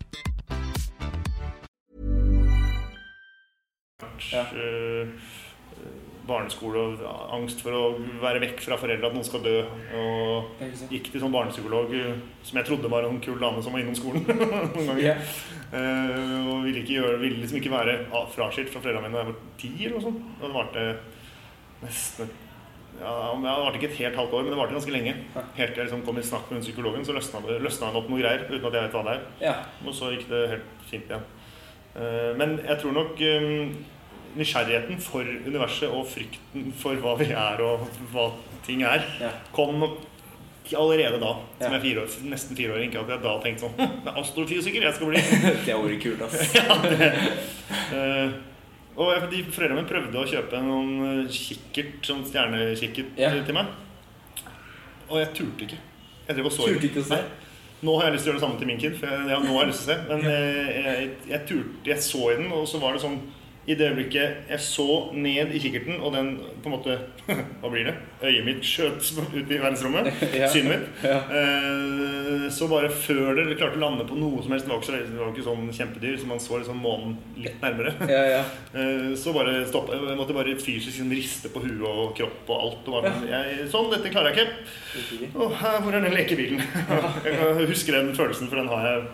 S3: Ja.
S2: øh, barneskole og angst for å være vekk fra foreldre, at noen skal dø. Og gikk til sånn barnepsykolog eh, som jeg trodde var en kul dame som var innom skolen. noen ganger.
S3: Yeah.
S2: Uh, og ville, gjøre, ville liksom ikke være fraskilt fra foreldrene mine da jeg var ti eller noe sånt. Og det varte nesten ja, det varte ikke et helt halvt år, men det varte ganske lenge. Helt til jeg liksom kom i snakk med den psykologen, så løsna det løsna det opp noe greier. uten at jeg vet hva det er.
S3: Ja.
S2: Og så gikk det helt fint igjen. Eh, Men jeg tror nok nysgjerrigheten for universet og frykten for hva vi er og hva ting er,
S3: Ja.
S2: kom nok allerede da. Som
S3: Ja.
S2: er fire år, nesten fire år. Ikke at jeg da tenkte sånn «Hm, Det er astrofysiker jeg skal bli.
S3: Det hadde vært kult, ass.
S2: ja, det, uh, og jeg- de Foreldrene mine prøvde å kjøpe noen eh, kikkert, sånn stjernekikkert
S3: Ja.
S2: til meg. Og jeg turte ikke. Jeg drev og så
S3: Turte ikke å se?
S2: Nå har jeg lyst til å gjøre det samme til min kid. For jeg, ja, nå har jeg lyst til å se Men eh, jeg, jeg turte Jeg så i den, og så var det sånn I det øyeblikket jeg så ned i kikkerten, og den på en måte Hva blir det? Øyet mitt skjøt ut i verdensrommet.
S3: Ja.
S2: Synet mitt.
S3: Ja.
S2: Eh, så bare før det klarte å lande på noe som helst Det var ikke, det var ikke sånn kjempedyr, så man så liksom månen litt nærmere.
S3: Ja, ja.
S2: Eh, Så bare stoppa Jeg måtte bare fysisk liksom riste på huet og kropp og alt. Og bare, jeg, sånn, dette klarer jeg ikke. Og her, hvor er den lekebilen? jeg husker den følelsen, for den har jeg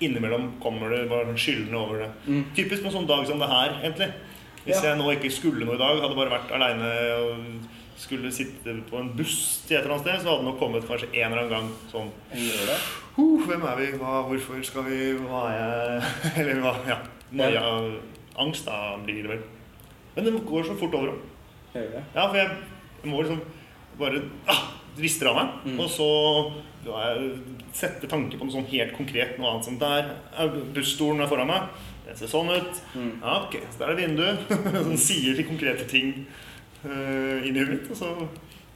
S2: innimellom. Kommer det bare skyldende over det. Typisk på en sånn dag som det her, egentlig. Hvis
S3: Ja.
S2: jeg nå ikke skulle noe i dag, hadde bare vært aleine og skulle sitte på en buss til et eller annet sted, så hadde det nok kommet kanskje en eller annen gang sånn. Uh, hvem er vi? Hva, hvorfor skal vi Hva er jeg Eller hva? Ja. Noia, angst, da blir det vel. Men det går så fort over òg. Ja, for jeg, må liksom bare ah, rister av meg. Og så jeg setter tanke på noe sånn helt konkret. Noe annet som Der er busstolen er foran meg. Det ser sånn ut. Ja, ok, så der er vinduet. Som sier de konkrete ting uh, inn i huet mitt, og så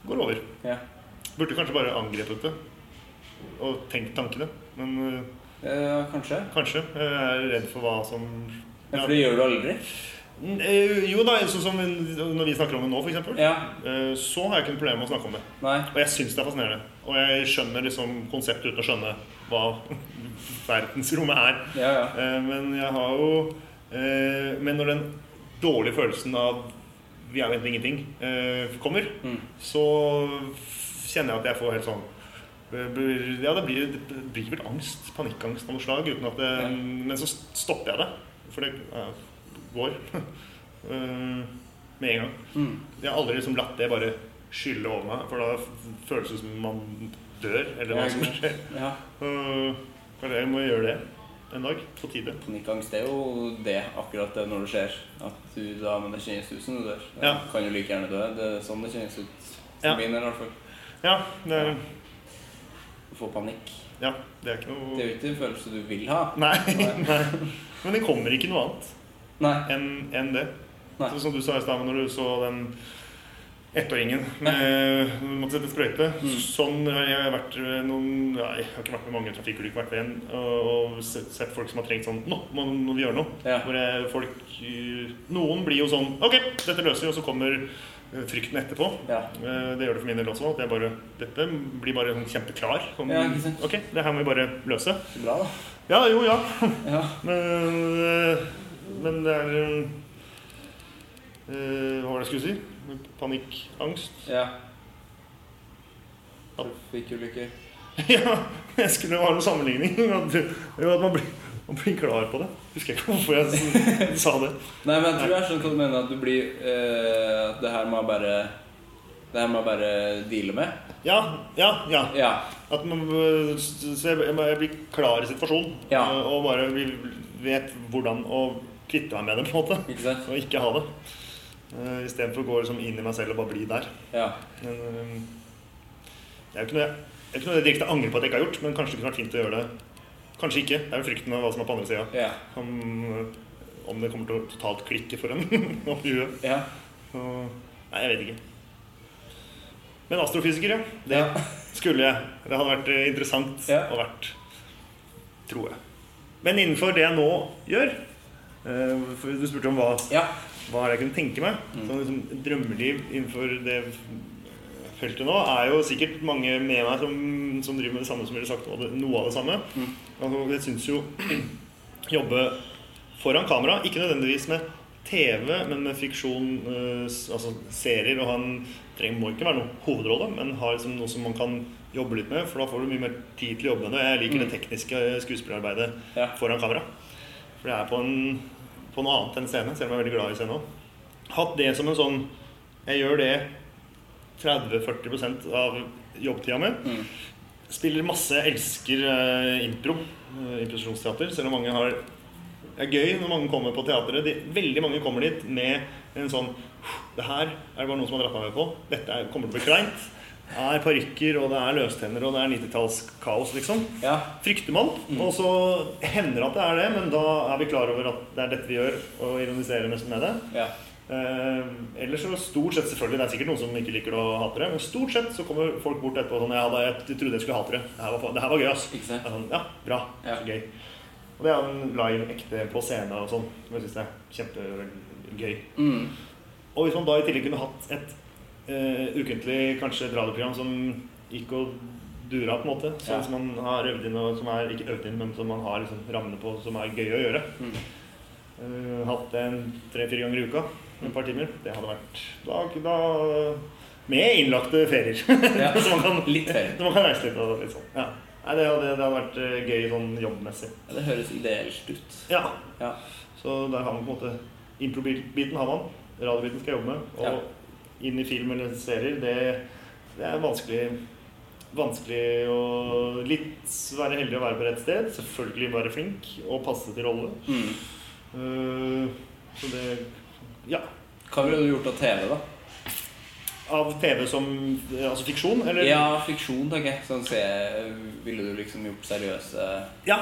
S2: går det over.
S3: Ja.
S2: Burde kanskje bare angrepet det og tenkt tankene. Men uh,
S3: Eh, kanskje.
S2: kanskje. Jeg er redd for hva som
S3: Ja, for det gjør du aldri.
S2: Eh, Jo da, sånn som når vi snakker om det nå, f.eks.
S3: Ja.
S2: Uh, så har jeg ikke noe problem med å snakke om det.
S3: Nei.
S2: Og jeg syns det er fascinerende. Og jeg skjønner liksom konseptet uten å skjønne hva verdensrommet er.
S3: Ja, ja.
S2: Eh, Men jeg har jo eh, Men når den dårlige følelsen av vi er jo egentlig ingenting eh, kommer,
S3: Mm.
S2: så kjenner jeg at jeg får helt sånn Ja, det blir, det blir vel angst. Panikkangst av noe slag. Uten at det. Men så stopper jeg det. For det går. Eh, med en gang.
S3: Mm.
S2: Jeg har aldri liksom latt det bare skylle over meg, for da føles det som man dør, eller hva som skjer.
S3: ja.
S2: Kanskje jeg må gjøre det en dag. På tide.
S3: Panikkangst er jo det, akkurat det når det skjer. At du da med det kjennes ut som du dør. Du
S2: Ja.
S3: kan jo like gjerne dø. Det er sånn det kjennes ut. Som
S2: Ja.
S3: min i hvert fall.
S2: Ja, det er,
S3: Å få panikk.
S2: ja, det er ikke noe Det
S3: er jo ikke en følelse du vil ha.
S2: Nei,
S3: Nei.
S2: Men det kommer ikke noe annet. Enn enn det.
S3: Nei.
S2: Så, som du sa i stad når du så den ettåringen med måtte sette sprøyte.
S3: Mm.
S2: Sånn har jeg vært noen ja, Jeg har ikke vært med mange trafikkulykker, vært ved en og, og sett sett folk som har trengt sånn Nå må, må vi gjøre noe.
S3: Ja.
S2: Jeg, folk eh, Noen blir jo sånn Ok, dette løser vi, og så kommer eh, frykten etterpå.
S3: Ja.
S2: Eh, Det gjør det for min del også. At jeg bare, dette blir bare sånn kjempeklar. Sånn,
S3: Ja,
S2: ok, det her må vi bare løse.
S3: Bra, da.
S2: Ja, jo, ja.
S3: Ja.
S2: Men, eh, men det er eh, Hva var det jeg skulle si? Panikk, angst.
S3: ja. Trafikkulykker.
S2: ja, jeg skulle ha en sammenligning. At, at man, blir, man blir klar på det. Husker jeg ikke hvorfor jeg sa det.
S3: Nei, men jeg tror jeg skjønner hva du mener. At du blir uh, At det her må jeg bare Det her må jeg bare deale med.
S2: Ja, ja, ja.
S3: Ja.
S2: At man, eh, så jeg, jeg blir klar i situasjonen.
S3: Ja.
S2: Og bare vet hvordan å kvitte meg med det, på en måte.
S3: Ikke?
S2: Og ikke ha det. Uh, Istedenfor å gå liksom inn i meg selv og bare bli der.
S3: Ja.
S2: Men eh, det er jo ikke noe jeg, ikke noe direkte angrer på at jeg ikke har gjort, men kanskje det kunne vært fint å gjøre det. Kanskje ikke. Det er jo frykten av hva som er på andre sida.
S3: Ja.
S2: Om, eh, om det kommer til å totalt klikke for en oppi huet.
S3: ja.
S2: Så, nei, jeg vet ikke. Men astrofysiker, ja. Det
S3: Ja.
S2: skulle jeg. Det hadde vært eh, interessant
S3: Ja.
S2: å vært Tror jeg. Men innenfor det jeg nå gjør eh, Du spurte om hva,
S3: ja.
S2: hva er det jeg kunne tenke meg. Sånn liksom, drømmeliv innenfor det feltet nå er jo sikkert mange med meg som, som driver med det samme som ville sagt noe av det- samme. Mm. Altså, jeg syns jo jobbe foran kamera, ikke nødvendigvis med TV, men med fiksjon, eh, altså serier. Og han trenger, må ikke være noen hovedrolle, men har liksom noe som man kan jobbe litt med. For da får du mye mer tid til å jobbe med det. Jeg liker det tekniske skuespillerarbeidet
S3: Ja.
S2: foran kamera. For det er på, en, på noe annet enn scene, selv om jeg er veldig glad i scene òg. Hatt det som en sånn Jeg gjør det 30-40% av jobbtida mi. Spiller masse, elsker uh, impro. Uh, improvisasjonsteater. Selv om mange har Det er gøy når mange kommer på teatret. De, veldig mange kommer dit med en sånn Det her er det bare noen som har dratt meg med på. Dette er, kommer til å bli kleint. Det er parykker, og det er løstenner, og det er 90-tallskaos, liksom.
S3: Ja.
S2: Frykter man. Og så hender det at det er det, men da er vi klar over at det er dette vi gjør, og ironiserer nesten med det.
S3: Ja.
S2: Eh, ellers så stort sett selvfølgelig, Det er sikkert noen som ikke liker det og hater det, men stort sett så kommer folk bort etterpå sånn Ja, da, jeg trodde jeg skulle hate det. Det her var, det her var gøy, ass. Sånn, ja, bra.
S3: Ja.
S2: Så gøy. Og det er en live ekte på scenen og sånn, som jeg syns er kjempegøy.
S3: Mm.
S2: Og hvis man da i tillegg kunne hatt et eh, ukentlig kanskje et radioprogram som gikk og dura, på en måte, sånn
S3: Ja.
S2: som man har øvd inn, og som er ikke øvd inn, men som man har liksom rammene på, som er gøy å gjøre.
S3: Mm.
S2: Uh, hatt det tre-fire ganger i uka, et par timer. Det hadde vært da, da Med innlagte ferier.
S3: Ja.
S2: så, man kan,
S3: Litt ferie.
S2: så man kan reise litt. Og litt sånn. ja. Nei, det, hadde, det hadde vært eh, gøy sånn jobbmessig.
S3: Ja, Det høres ideelt ut.
S2: Ja.
S3: Ja.
S2: Så der har man på en måte Impro-biten har man. Radiobiten skal jeg jobbe med. Og. Inn i film eller serier, det, det er vanskelig Vanskelig å litt være heldig å være på rett sted. Selvfølgelig være flink og passe til rolle.
S3: Mm.
S2: Uh, så det Ja.
S3: Hva ville du gjort av TV, da?
S2: Av TV som Altså fiksjon, eller?
S3: Ja, fiksjon, tenker jeg. Sånn se, Ville du liksom gjort seriøse
S2: Ja.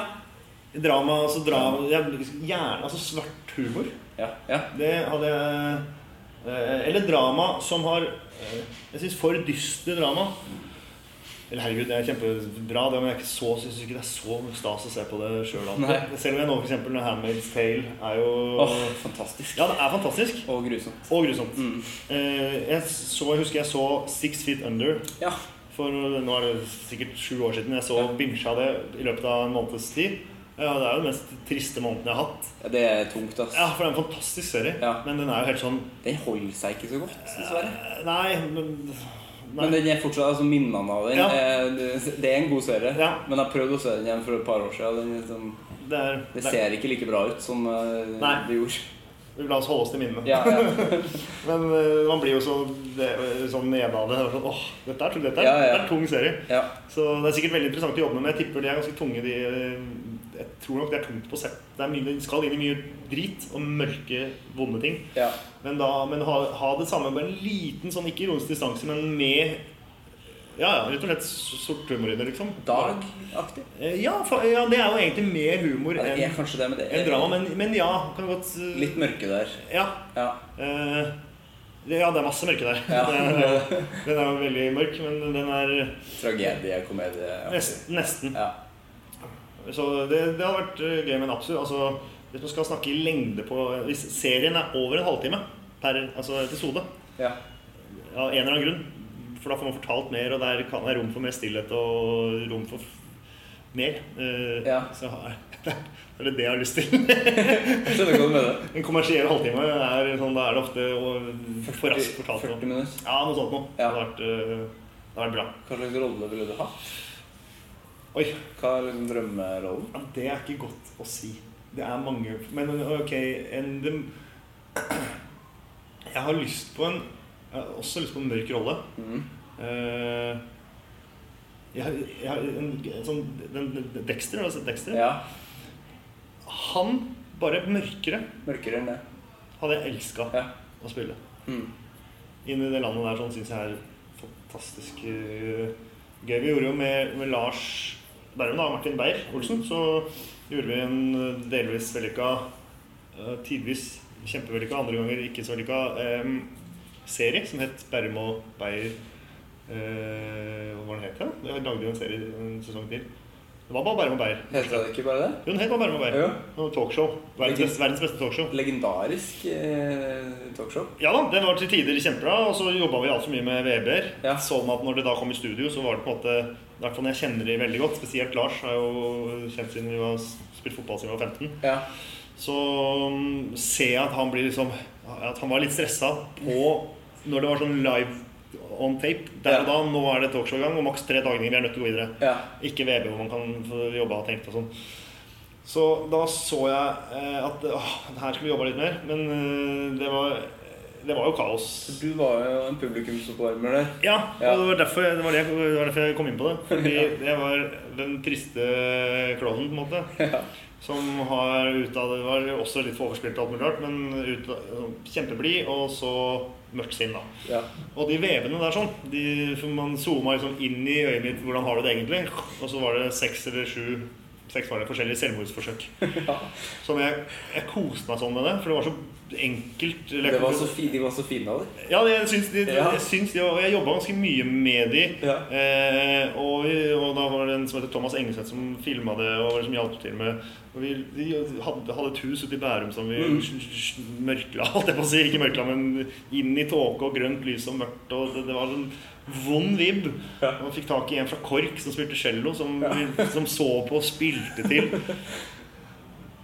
S2: Drama, altså drama ja, Gjerne altså svart humor.
S3: Ja. ja.
S2: Det hadde jeg eh, Eller drama som har eh, Jeg syns for dystre drama Eller herregud, det er kjempebra, det, men jeg ikke syns ikke det er så stas å se på det sjøl. Selv om jeg nå for eksempel Handmaid's Tale er jo
S3: oh, fantastisk.
S2: Ja, det er fantastisk.
S3: Og grusomt.
S2: Og grusomt. Mm. jeg, så, jeg husker jeg så Six Feet Under
S3: Ja.
S2: for nå er det sikkert sju år siden. Jeg så binsja det i løpet av en måneds tid. Ja, det er jo den mest triste måneden jeg har hatt.
S3: ja. Det er tungt, ass.
S2: Ja, For det er en fantastisk serie.
S3: Ja.
S2: Men den er jo helt sånn
S3: Den holder seg ikke så godt, dessverre.
S2: eh, Nei, men nei.
S3: Men den er fortsatt altså minnene av den.
S2: Ja.
S3: det- er en god serie.
S2: Ja.
S3: Men jeg prøvde å se den igjen for et par år siden. Den, sånn-
S2: det er,
S3: det
S2: det er,
S3: ser ikke like bra ut som eh,
S2: Nei.
S3: det gjorde.
S2: La oss holde oss til minnene.
S3: Ja.
S2: Men eh, man blir jo så sånn nede av det. Sånn, Åh, dette er, dette er, dette er en tung serie.
S3: ja.
S2: Så det er sikkert veldig interessant å jobbe med. Men jeg tipper de er ganske tunge, de Jeg tror nok det er tungt på sett. Det mye, det skal inn i mye drit og mørke, vonde ting.
S3: ja.
S2: Men, da, men ha, ha det samme med en liten sånn, ikke ironisk distanse, men med Ja, ja, rett og slett sort humor i det, liksom.
S3: Dag-aktig.
S2: Eh, Ja, ja, det er jo egentlig mer humor
S3: Ja,
S2: enn enn
S3: er
S2: drama. Men, men ja, kan godt eh,
S3: litt mørke der.
S2: Ja.
S3: Ja.
S2: Uh, ja, det er masse mørke der.
S3: Ja.
S2: Den, er, den er veldig mørk, men den er
S3: Tragedie, komedie.
S2: nesten. nesten.
S3: Ja.
S2: Så det, det har vært gøy med en absurd. altså, Hvis man skal snakke i lengde på Hvis serien er over en halvtime per altså, episode,
S3: ja.
S2: av en eller annen grunn For da får man fortalt mer, og der kan være rom for mer stillhet og rom for mer. Uh,
S3: Ja.
S2: Så har- er det det jeg har lyst til.
S3: Jeg skjønner hva du mener.
S2: En kommersiell halvtime er sånn, da er det ofte og- for raskt fortalt.
S3: 40 minutter.
S2: Ja, noe sånt noe. Det
S3: Ja.
S2: har vært, uh, det vært bra.
S3: Hva slags rolle ville du hatt?
S2: Oi,
S3: Hva er liksom drømmerollen?
S2: ja, det er ikke godt å si. Det er mange Men ok en, de, Jeg har lyst på en Jeg har også lyst på en mørk rolle.
S3: Mm.
S2: Uh, jeg, jeg en, sånn den, Dexter, sett Dexter?
S3: Ja.
S2: Han, bare mørkere,
S3: Mørkere enn det.
S2: hadde jeg elska
S3: Ja.
S2: å spille.
S3: Mm.
S2: Inn i det landet der sånn syns jeg er fantastisk eh, gøy. Vi gjorde jo med, med Lars Berrum da, Martin Beyer-Olsen, så gjorde vi en eh, delvis vellykka, eh, tidvis kjempevellykka, andre ganger ikke så vellykka eh, serie som het Bærum og Beyer eh, Hva var den het? da? Jeg lagde jo en serie en sesong til. Det var bare Bærum og Beyer.
S3: Heter det ikke bare det?
S2: Jo, den het bare Bærum og Beyer.
S3: Ja.
S2: Talkshow. Verdens beste, verdens beste talkshow.
S3: Legendarisk eh, talkshow.
S2: Ja da, den var til tider kjempebra, og så jobba vi altfor mye med VB-er.
S3: Ja.
S2: Sånn at når det da kom i studio, så var det på en måte I hvert fall når jeg kjenner de veldig godt, spesielt Lars, har jo kjent siden vi var spilt fotball siden vi var 15,
S3: Ja.
S2: så mm, ser jeg at han blir liksom At han var litt stressa på når det var sånn live on tape. Der og
S3: Ja.
S2: da, nå er det talkshow i gang, og maks tre dagninger, vi er nødt til å gå videre.
S3: ja.
S2: Ikke VB hvor man kan jobbe og tenkt og sånn. Så da så jeg eh, at åh, her skulle vi jobba litt mer. Men eh, det var, det var jo kaos.
S3: Du var jo en publikumsoppvarmer der.
S2: Ja,
S3: Ja.
S2: og det var, derfor, det, var det, det var derfor jeg kom inn på det. Fordi det var den triste klovnen, på en måte.
S3: Ja.
S2: Som har ut av det var også litt for overspilt alt mulig rart, men ut kjempeblid, og så mørkt sinn, da.
S3: Ja.
S2: Og de vevene der sånn, de, man zooma liksom inn i øyet mitt hvordan har du det egentlig? Og så var det seks eller sju Seks var det forskjellige selvmordsforsøk. Som jeg, jeg koste meg sånn med det, for det var så enkelt. eller-
S3: Det var så fi, de var så fine av deg.
S2: Ja, det, jeg syns de,
S3: Ja.
S2: jeg, jeg jobba ganske mye med de.
S3: Ja.
S2: Eh, og, og da var det en som heter Thomas Engeseth som filma det og som hjalp til med vi, De hadde, hadde et hus ute i Bærum som vi
S3: Mm.
S2: mørkla, holdt jeg på å si. Ikke mørkla, men inn i tåke og grønt lys og mørkt. Og det, det var en vond vibb.
S3: Ja.
S2: Og fikk tak i en fra KORK som spilte cello, som,
S3: Ja.
S2: som så på og spilte til.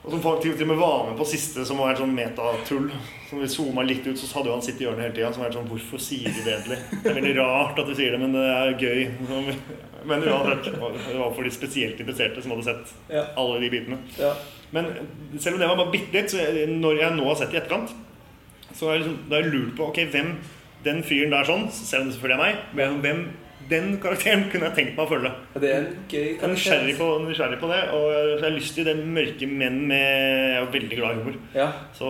S2: Og som faktisk til og med var med på siste, som var et sånn metatull. Som vi zooma litt ut, så hadde jo han sittet i hjørnet hele tida. Som var sånn Hvorfor sier de det egentlig? Det er veldig rart at de sier det, men det er gøy. Men uansett, det var for de spesielt interesserte som hadde sett
S3: Ja.
S2: alle de bitene.
S3: Ja.
S2: Men selv om det var bare bitte litt, så jeg, når jeg nå har sett det i etterkant, så har jeg, liksom, jeg lurt på ok, hvem den fyren der sånn, selv om det selvfølgelig er meg, men hvem den karakteren kunne jeg tenkt meg å følge.
S3: Det er en gøy
S2: karakter. er nysgjerrig på, nysgjerrig på det, og jeg har lyst til den mørke menn med Jeg er veldig glad i humor.
S3: Ja.
S2: Så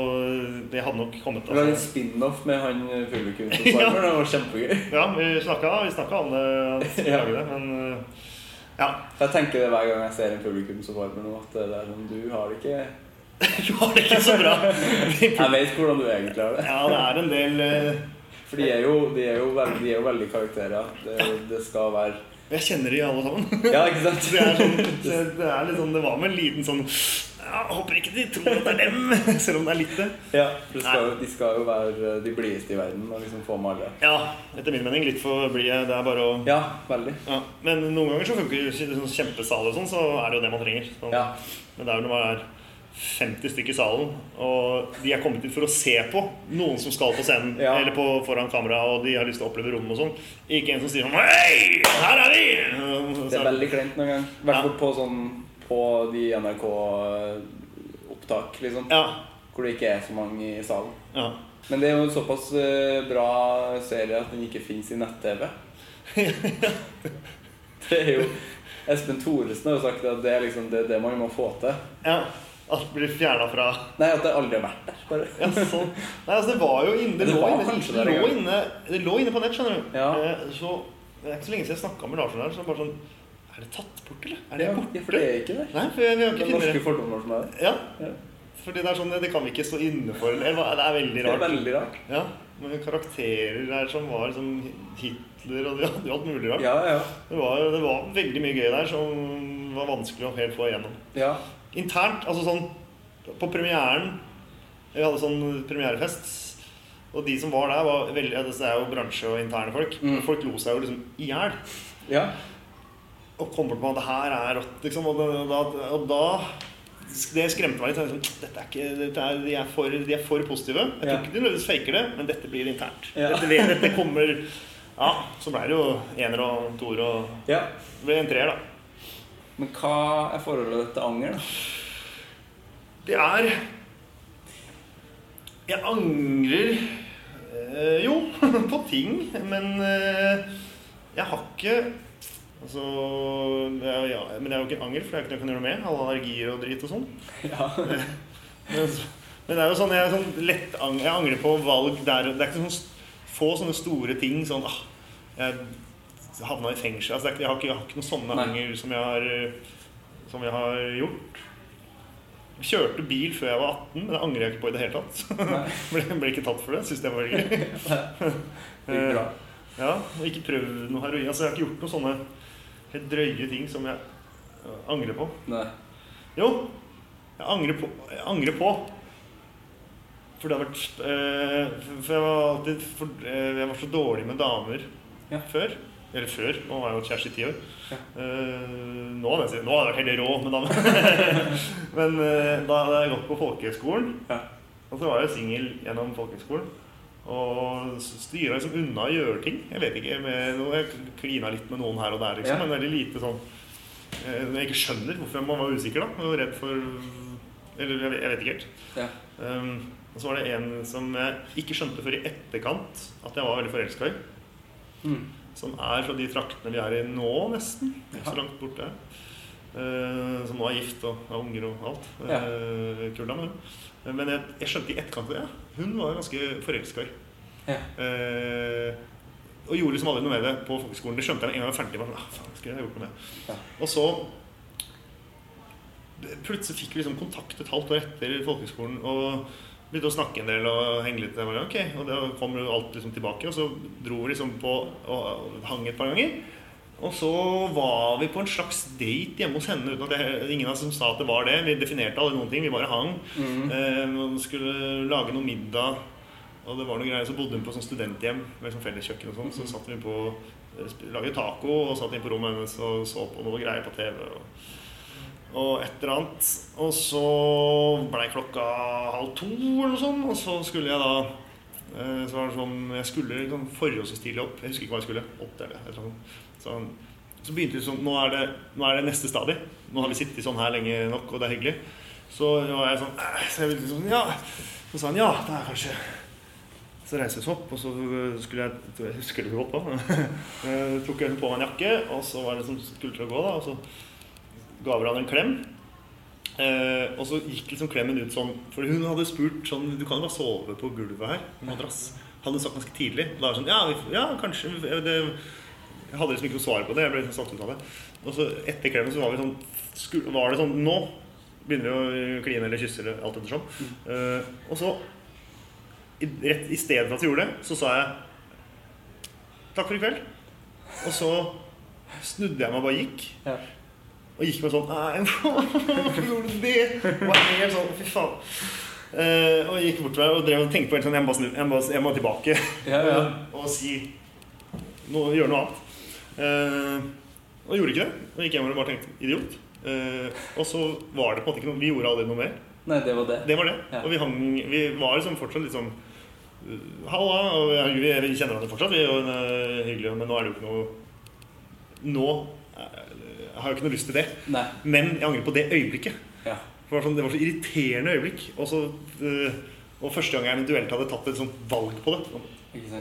S2: det hadde nok kommet
S3: Det var en
S2: altså.
S3: spin-off med han publikumsoppvarmeren. Det var kjempegøy.
S2: Ja, vi snakka, vi snakka om det,
S3: Ja.
S2: det, men uh, Ja.
S3: Jeg tenker det hver gang jeg ser en publikumsoppvarmer nå, at det er sånn Du har det ikke
S2: Du har det ikke så bra.
S3: Jeg vet hvordan du egentlig har det.
S2: Ja, det er en del eh,
S3: For de er jo, de er jo, veld, de er jo veldig karakterer. Det, det skal være
S2: Jeg kjenner de alle sammen.
S3: Ja, ikke sant?
S2: Det er, sånn, det, det er litt sånn Det var med en liten sånn ja, jeg Håper ikke de tror at det er dem, selv om det er litt det.
S3: Ja, for det skal, De skal jo være de blideste i verden og liksom få med alle.
S2: Ja, etter min mening litt for blide. Det er bare å
S3: Ja, veldig.
S2: ja. Men noen ganger så funker det sånn kjempesal og sånn, så er det jo det man trenger. Så,
S3: Ja.
S2: Men det er jo når man er 50 stykker i salen, og de er kommet dit for å se på noen som skal på scenen
S3: Ja.
S2: eller på, foran kamera, og de har lyst til å oppleve rommet og sånn. Ikke en som sier sånn Hei, her er vi!
S3: Det er veldig kleint noen gang. I hvert fall på sånn på de NRK-opptak, liksom.
S2: Ja.
S3: Hvor det ikke er så mange i salen.
S2: ja.
S3: Men det er jo en såpass eh, bra serie at den ikke fins i nett-TV. det er jo Espen Thoresen har jo sagt at det er liksom det, det man må få til.
S2: ja. Alt blir fjerna fra
S3: Nei, at det aldri har vært der. bare
S2: Ja, sånn. Nei, altså, det var jo inne Det,
S3: Det
S2: lå, inne, det, lå inne, det lå inne på nett, skjønner du.
S3: Ja.
S2: Eh, Så Det er ikke så lenge siden jeg snakka med Larsen det her. Så bare sånn Er det tatt bort, eller? Er det
S3: Ja,
S2: borte?
S3: for det er ikke der.
S2: Nei, for vi, har
S3: Det
S2: ikke
S3: er norske fordommer som er der.
S2: Ja.
S3: Ja.
S2: Fordi det er sånn Det kan vi ikke stå inne for. Eller, det er veldig rart.
S3: Det er veldig rart.
S2: Ja, men karakterer der som var som Hitler og de hadde jo alt mulig rart.
S3: Ja, ja.
S2: Det, var, det var veldig mye gøy der som var vanskelig å helt få igjennom.
S3: ja.
S2: Internt, altså sånn På premieren Vi hadde sånn premierefest. Og de som var der, var veldig ja, Det er jo bransje og interne folk.
S3: Mm.
S2: Folk lo seg jo liksom i hjel.
S3: ja.
S2: Og kom bort på at det her er rått, liksom. Og da, og da Det skremte meg litt. Liksom, dette er ikke, dette er, de, er for, de er for positive. Jeg tror
S3: Ja.
S2: ikke de nødvendigvis faker det, men dette blir internt.
S3: Ja.
S2: Dette, dette kommer Ja, så ble det jo ener og toer og
S3: ja.
S2: Det ble en treer, da.
S3: Men hva er forholdet til anger, da?
S2: Det er Jeg angrer eh, jo på ting, men eh, jeg har ikke Altså er, ja, Men det er jo ikke anger, for det er ikke noe jeg kan gjøre med. Alle allergier og drit og sånn.
S3: Ja.
S2: Men, men det er jo sånn jeg, sånn lett jeg angrer på valg der Det er ikke sånn få sånne store ting sånn ah, Jeg havna i fengsel altså, jeg, har ikke, jeg har ikke noen sånne
S3: Nei.
S2: som eh, Som jeg har gjort. Jeg kjørte bil før jeg var 18, men det angrer jeg ikke på i det hele tatt. ble, ble ikke tatt for det. Syns det var gøy.
S3: Bra.
S2: Ja, og ikke prøvd noe heroin. Altså, jeg har ikke gjort noen sånne helt drøye ting som jeg øh, angrer på.
S3: Nei.
S2: Jo, jeg angrer på, jeg angrer på. For det har vært eh, For jeg var alltid for, eh, Jeg var så dårlig med damer
S3: Ja.
S2: før. Eller før. Nå var jeg jo kjæreste i ti år.
S3: Ja.
S2: Uh, nå jeg nå hadde jeg vært helt rå med damer. Men uh, da hadde jeg gått på folkehøgskolen.
S3: Ja.
S2: Og så var jeg singel gjennom folkehøgskolen. Og styra liksom unna å gjøre ting. Jeg vet ikke, med, Jeg klina litt med noen her og der, liksom,
S3: Ja.
S2: men veldig lite sånn eh, Jeg ikke skjønner hvorfor man var usikker, da. Og redd for Eller jeg jeg vet ikke helt.
S3: Ja.
S2: Um, og så var det en som jeg ikke skjønte før i etterkant at jeg var veldig forelska i.
S3: Mm.
S2: Som er fra de traktene vi er i nå, nesten. Ikke så langt borte. Uh, som nå er gift og har unger og alt.
S3: Ja.
S2: Uh, Kul dame, hun. Eh, Men jeg, jeg skjønte i etterkant det, ja, hun var ganske forelska i.
S3: Ja.
S2: Uh, og gjorde liksom aldri noe med det på folkeskolen. Det skjønte jeg med en gang jeg var ferdig. Bare, sånn, ah, faen, skulle jeg gjort noe med?
S3: Ja.
S2: Og så Plutselig fikk vi liksom kontakt et halvt år etter folkehøgskolen og begynte å snakke en del og henge litt. Bare, ok, Og da kom alt liksom tilbake, og så dro vi liksom på og hang et par ganger. Og så var vi på en slags date hjemme hos henne uten at jeg, ingen av oss som sa at det var det. Vi definerte alle noen ting, vi bare hang. Eh, og skulle lage noe middag. Og det var noen greier, så bodde hun på sånn studenthjem med sånn felleskjøkken og sånn. Så satt vi på laget lagde taco og satt inn på rommet hennes og så på noe greier på TV. Og, og et eller annet. Og så blei klokka halv to eller noe sånt, og så skulle jeg da eh, Så var det sånn Jeg skulle liksom forholdsvis tidlig opp. Jeg husker ikke hva jeg skulle. Åtte eller et eller annet. Så, så begynte det sånn nå er, det, nå er det neste stadie. Nå har vi sittet sånn her lenge nok, og det er hyggelig. Så var jeg sånn «Eh», Så jeg ville sånn Ja. Så sa han ja, det er kanskje så reiste vi oss opp, og så skulle jeg jeg husker det godt da. så tok jeg på meg en jakke, og så var det som skulle til å gå, da. Og så ga hverandre en klem. Eh, og så gikk liksom klemmen ut sånn For hun hadde spurt sånn Du kan jo bare sove på gulvet her. På madrass. Hadde sagt ganske tidlig. Da var det sånn Ja, vi, ja kanskje. Det, Jeg hadde liksom ikke noe svar på det. Jeg ble liksom satt ut av det. Og så etter klemmen så var vi sånn Var det sånn Nå begynner vi å kline eller kysse eller alt ettersom. Eh, og så i, rett, I stedet for at vi gjorde det, så sa jeg takk for i kveld. Og så snudde jeg meg og bare gikk.
S3: Ja.
S2: Og gikk med sånn Nei, hvorfor gjorde du det? Og helt sånn, fy faen. Uh, og gikk bortover og drev og tenkte på helt sånn Jeg må, snu, jeg må, jeg må tilbake
S3: Ja, ja.
S2: og, og si noe, Gjøre noe annet. Uh, og gjorde ikke det. Og gikk hjem og bare tenkte idiot. Uh, og så var det på en måte ikke noe Vi gjorde aldri noe mer.
S3: Nei, det var det.
S2: Det var det.
S3: Ja.
S2: Og vi, hang, vi var liksom fortsatt litt sånn Halla. Og vi, vi, vi kjenner hverandre fortsatt, vi, og jo er hyggelig, men nå er det jo ikke noe Nå jeg har jo ikke noe lyst til det.
S3: Nei.
S2: Men jeg angrer på det øyeblikket.
S3: Ja.
S2: Det var, sånn, det var så irriterende øyeblikk. Og, så, øh, og første gang jeg eventuelt hadde tatt et sånt valg på det,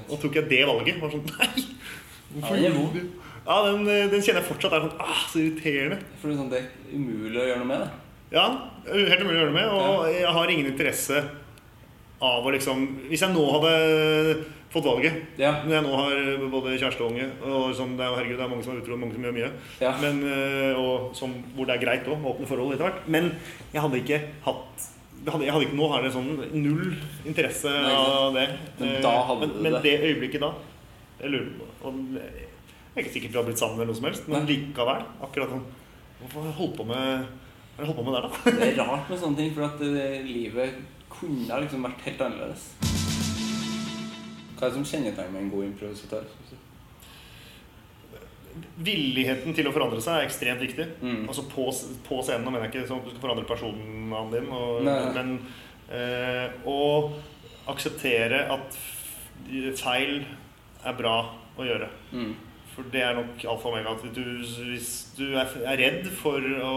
S2: og tok jeg det valget. var sånn, nei
S3: Ja, den er
S2: du Ja, den, øh, den kjenner jeg fortsatt er sånn ah, Så irriterende.
S3: For det er, sånn, det er umulig å gjøre noe med det.
S2: Ja, helt umulig å gjøre noe med. Og jeg har ingen interesse av å liksom Hvis jeg nå hadde fått valget
S3: Ja.
S2: Når jeg nå har både kjæreste og unge og sånn, det er, herregud, det er mange som er utro, mange som gjør mye.
S3: Ja.
S2: Men, øh, og som, hvor det er greit òg, åpne forhold etter hvert. Men jeg hadde ikke hatt det hadde, jeg hadde ikke, Nå har jeg sånn null interesse
S3: Nei,
S2: av det.
S3: Men
S2: Eh,
S3: da hadde
S2: men, men
S3: det.
S2: det øyeblikket da Jeg lurer på om Jeg er ikke sikker på at vi har blitt sammen eller noe som helst, men
S3: Nei.
S2: likevel. Akkurat sånn Hvorfor har jeg holdt på med jeg holdt på med der, da?
S3: Det er rart med sånne ting, for at det, livet kunne liksom vært helt annerledes. Hva er det som kjennetegner en god improvisatør?
S2: Villigheten til å forandre seg er ekstremt viktig.
S3: Mm.
S2: Altså på, på scenen. Nå mener jeg ikke sånn at du skal forandre personen din, og, men eh, å akseptere at feil er bra å gjøre.
S3: Mm.
S2: For det er nok alfa og omega. At du, hvis du er, er redd for å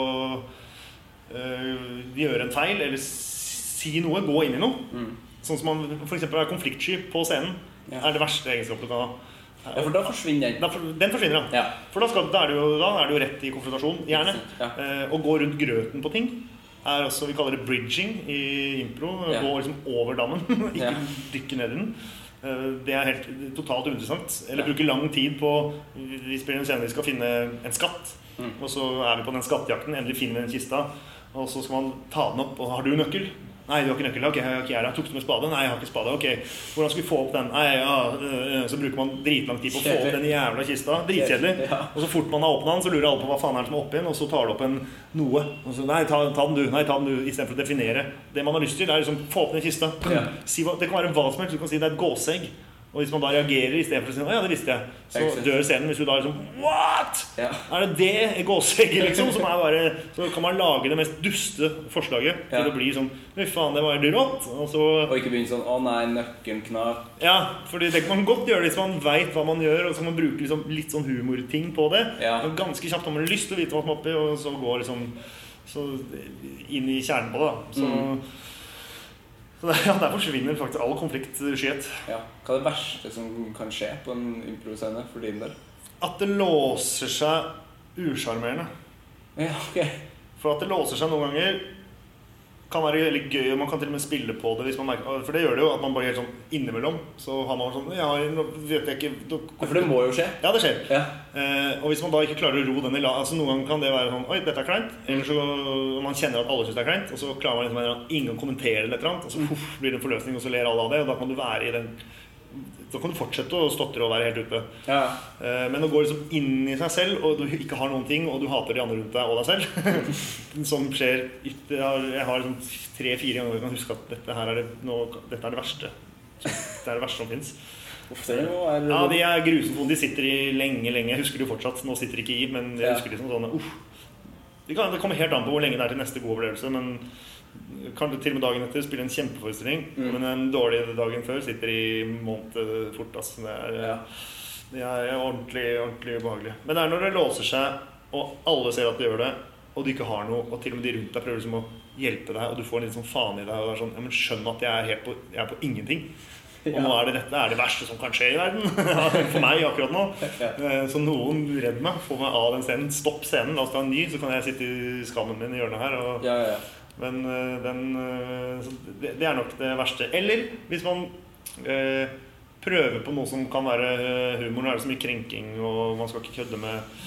S2: øh, gjøre en feil, eller si noe, gå inn i noe
S3: Mm.
S2: Sånn som man f.eks. er konfliktsky på scenen,
S3: Ja.
S2: er det verste egenskapet du kan ha.
S3: Ja, for da forsvinner den.
S2: Da Den forsvinner, ja.
S3: Ja.
S2: For da, skal, da, er du jo, da er det jo rett i konfrontasjon, gjerne.
S3: Ja.
S2: Eh, å gå rundt grøten på ting er også, Vi kaller det bridging i impro.
S3: Ja.
S2: Gå liksom over dammen, ikke
S3: Ja.
S2: dykke ned i den. Eh, det er helt totalt uinteressant. Eller bruke lang tid på Vi spiller en scene vi skal finne en skatt.
S3: Mm.
S2: Og så er vi på den skattejakten. Endelig finner vi den kista. Og så skal man ta den opp. Og har du nøkkel? Nei, du har ikke nøkkel. Ok, jeg har ikke jeg. Tok du med spade? Nei, jeg har ikke spade. Ok, hvordan skal vi få opp den? Nei, ja, øh, øh. Så bruker man dritlang tid på å få opp den jævla kista. Dritkjedelig. Og så fort man har åpna den, så lurer alle på hva faen er det som er oppi den, og så tar du opp en noe. Og så, nei, ta, ta den du. Nei, ta den du. Istedenfor å definere. Det man har lyst til, er liksom få opp den kista. Si det kan være hva som helst. Du kan si det er et gåsegg. Og hvis man da reagerer istedenfor å si Å ja, det visste jeg, så dør scenen. Hvis du da liksom What?!
S3: Ja.
S2: Er det det gåsegget, liksom? Som er bare Så kan man lage det mest duste forslaget til
S3: Ja.
S2: å bli sånn Fy faen, det var rått. Og så
S3: Og ikke begynne sånn Å nei, nøkkelen knak.
S2: Ja, fordi det kan man godt gjøre hvis man veit hva man gjør, og så kan man bruke liksom litt sånn humorting på det.
S3: Ja.
S2: Og ganske kjapt har man lyst til å vite hva som er oppi, og så går liksom så inn i kjernen på det. da Så,
S3: Mm.
S2: Så der, ja, der forsvinner faktisk all konfliktskyhet.
S3: Ja. Hva er det verste som kan skje på en improscene for din del?
S2: At det låser seg usjarmerende.
S3: Ja, ok.
S2: For at det låser seg noen ganger kan være veldig gøy, og man kan til og med spille på det hvis man merker For det gjør det jo at man bare helt sånn innimellom Så har man sånn Ja, nå vet jeg ikke
S3: Ja, for det må jo skje.
S2: Ja, det skjer.
S3: Ja.
S2: Eh, og hvis man da ikke klarer å ro den i la altså Noen ganger kan det være sånn Oi, dette er kleint. Eller så man kjenner at alle syns det er kleint, og så klarer man liksom en- ingen å kommentere det, eller et eller annet, og så puff, blir det en forløsning, og så ler alle av det, og da kan du være i den Da kan du fortsette å stotre og være helt ute.
S3: Ja.
S2: Eh, Men å gå liksom inn i seg selv, og du ikke har noen ting, og du hater de andre rundt deg og deg selv, som skjer Jeg har, liksom tre-fire ganger jeg kan huske at dette her er det, nå, dette er det verste. Det er det verste som fins. Ja, de er grusomme. De sitter i lenge, lenge. Jeg husker det jo fortsatt. Nå sitter de ikke i, men jeg husker de som sånne uff. Det, kan, det kommer helt an på hvor lenge det er til neste god opplevelse, men kanskje til og med dagen etter spille en kjempeforestilling,
S3: Mm.
S2: men en dårlig dagen før sitter i måned fort. Altså. Det er,
S3: Ja.
S2: det er ordentlig, ordentlig ubehagelig. Men det er når det låser seg, og alle ser at du gjør det, og du ikke har noe, og til og med de rundt deg prøver liksom å hjelpe deg, og du får en litt sånn faen i deg, og det er sånn, ja, men skjønn at jeg er helt på, jeg er på ingenting. Og nå er det dette er det verste som kan skje i verden. For meg akkurat nå. Eh, Så noen redd meg. Få meg av den scenen. Stopp scenen, la oss ta en ny, så kan jeg sitte i skammen min i hjørnet her. Og,
S3: Ja, ja.
S2: Men eh, den, eh, det, er nok det verste. Eller hvis man eh, prøver på noe som kan være humor. Nå er det så mye krenking, og man skal ikke kødde med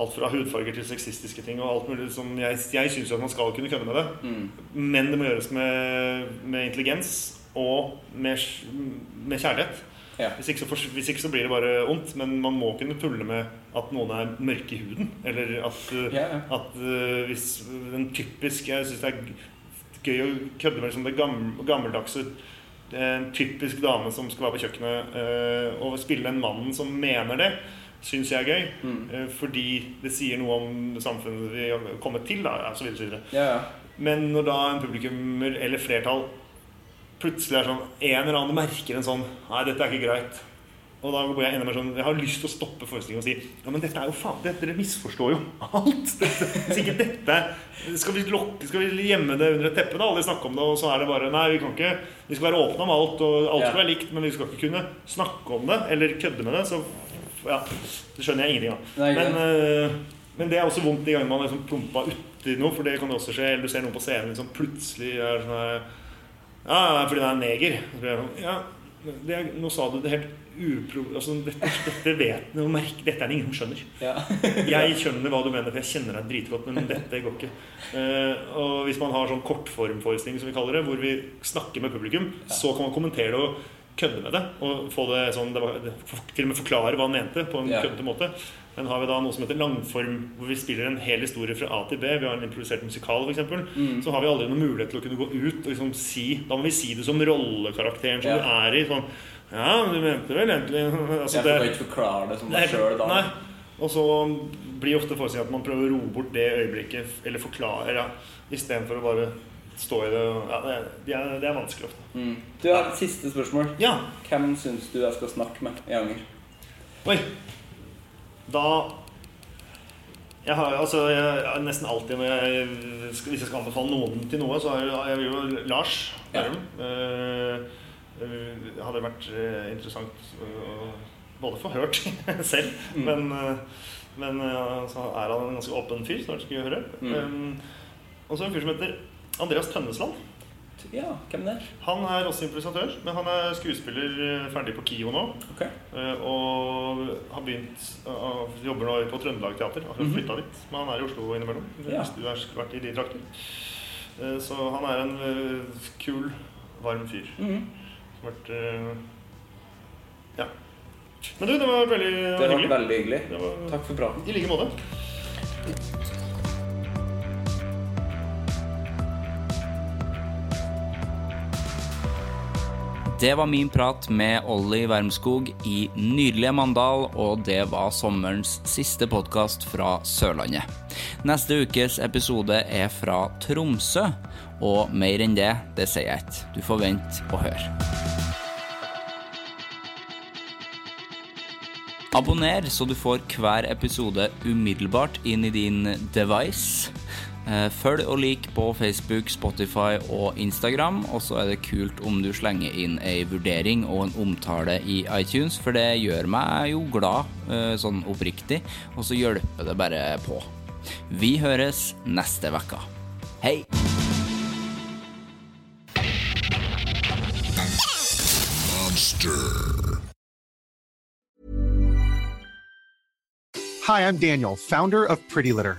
S2: alt fra hudfarger til sexistiske ting. og alt mulig som Jeg, jeg syns man skal kunne kødde med det, men det må gjøres med, med intelligens og med, med kjærlighet.
S3: Ja.
S2: Hvis, ikke så, hvis ikke så blir det bare ondt, men man må kunne tulle med at noen er mørke i huden. Eller at, uh,
S3: Ja, ja.
S2: at uh, hvis den typisk Jeg syns det er gøy å kødde med liksom det gamle, gammeldagse En typisk dame som skal være på kjøkkenet uh, og spille den mannen som mener det, syns jeg er gøy. Mm. fordi det sier noe om samfunnet vi har kommet til, da, videre.
S3: Ja, ja.
S2: Men når da en publikummer eller flertall plutselig er sånn En eller annen merker en sånn Nei, dette er ikke greit. Og da blir jeg enda mer sånn Jeg har lyst til å stoppe forestillingen og si Ja, men dette er jo faen dette, Dere misforstår jo alt. Dette, hvis ikke dette Skal vi lokke Skal vi gjemme det under et teppe, da? Aldri snakke om det, og så er det bare Nei, vi kan ikke Vi skal være åpne om alt, og alt skal være likt, men vi skal ikke kunne snakke om det eller kødde med det. Så ja, det skjønner jeg ingenting av. Men, eh, men det er også vondt de gangene man er liksom plumpa uti noe, for det kan det også skje. Eller du ser noen på scenen som plutselig er sånn her Ja, det er fordi det er en neger. Sånn, ja, det nå sa du det helt upro... Altså, dette, dette vet noe merke, Dette er det ingen som skjønner.
S3: ja.
S2: Jeg skjønner hva du mener, for jeg kjenner deg dritgodt, men dette går ikke. Uh, og hvis man har sånn kortformforestilling, som vi kaller det, hvor vi snakker med publikum, så kan man kommentere det og kødde med det. Og få det sånn det var, Til og med forklare hva han mente på en
S3: Ja.
S2: køddete måte. Men har vi da noe som heter langform, hvor vi spiller en hel historie fra A til B, vi har en improvisert musikal f.eks.,
S3: Mm.
S2: så har vi aldri noen mulighet til å kunne gå ut og liksom si Da må vi si det som rollekarakteren som
S3: Ja.
S2: du er i. Sånn Ja, du mente vel egentlig altså,
S3: Jeg får ikke forklare det som deg sjøl da.
S2: Nei. Og så blir ofte forestillingen at man prøver å roe bort det øyeblikket, eller forklare, ja, istedenfor å bare stå i det. Ja, det, er, det, er, det er vanskelig ofte.
S3: Mm. Du har et siste spørsmål.
S2: Ja.
S3: Hvem syns du jeg skal snakke med i Anger?
S2: Oi. Da jeg har, altså, jeg, Nesten alltid når jeg, skal- hvis jeg skal anbefale noen til noe, så er jeg jo Lars
S3: Ja.
S2: Uh, hadde vært eh, interessant å både få hørt selv,
S3: Mm.
S2: men, men så er han en ganske åpen fyr, Snart skal vi høre.
S3: Mm.
S2: Um, og så en fyr som heter Andreas Tønnesland.
S3: Ja, hvem det er?
S2: Han er også improvisatør, men han er skuespiller eh, ferdig på KIO nå.
S3: Ok.
S2: Eh, Og har begynt uh, Jobber nå på Trøndelag Teater. Akkurat
S3: mm
S2: -hmm. litt, Men han er i Oslo innimellom.
S3: Ja.
S2: Hvis du har vært i de trakter. Eh, Så han er en eh, kul, varm fyr.
S3: Mhm.
S2: Som har vært eh, Ja. Men du, det var veldig
S3: Det var
S2: hyggelig.
S3: veldig hyggelig.
S2: Var,
S3: Takk for praten.
S2: I like måte.
S1: Det var min prat med Olli Wermskog i nydelige Mandal, og det var sommerens siste podkast fra Sørlandet. Neste ukes episode er fra Tromsø, og mer enn det, det sier jeg ikke. Du får vente og høre. Abonner så du får hver episode umiddelbart inn i din device. Eh, Følg og lik på Facebook, Spotify og Instagram. Og så er det kult om du slenger inn ei vurdering og en omtale i iTunes, for det gjør meg jo glad, eh, sånn oppriktig, og så hjelper det bare på. Vi høres neste uke. Hei!
S5: Hi, I'm Daniel, founder of Pretty Litter.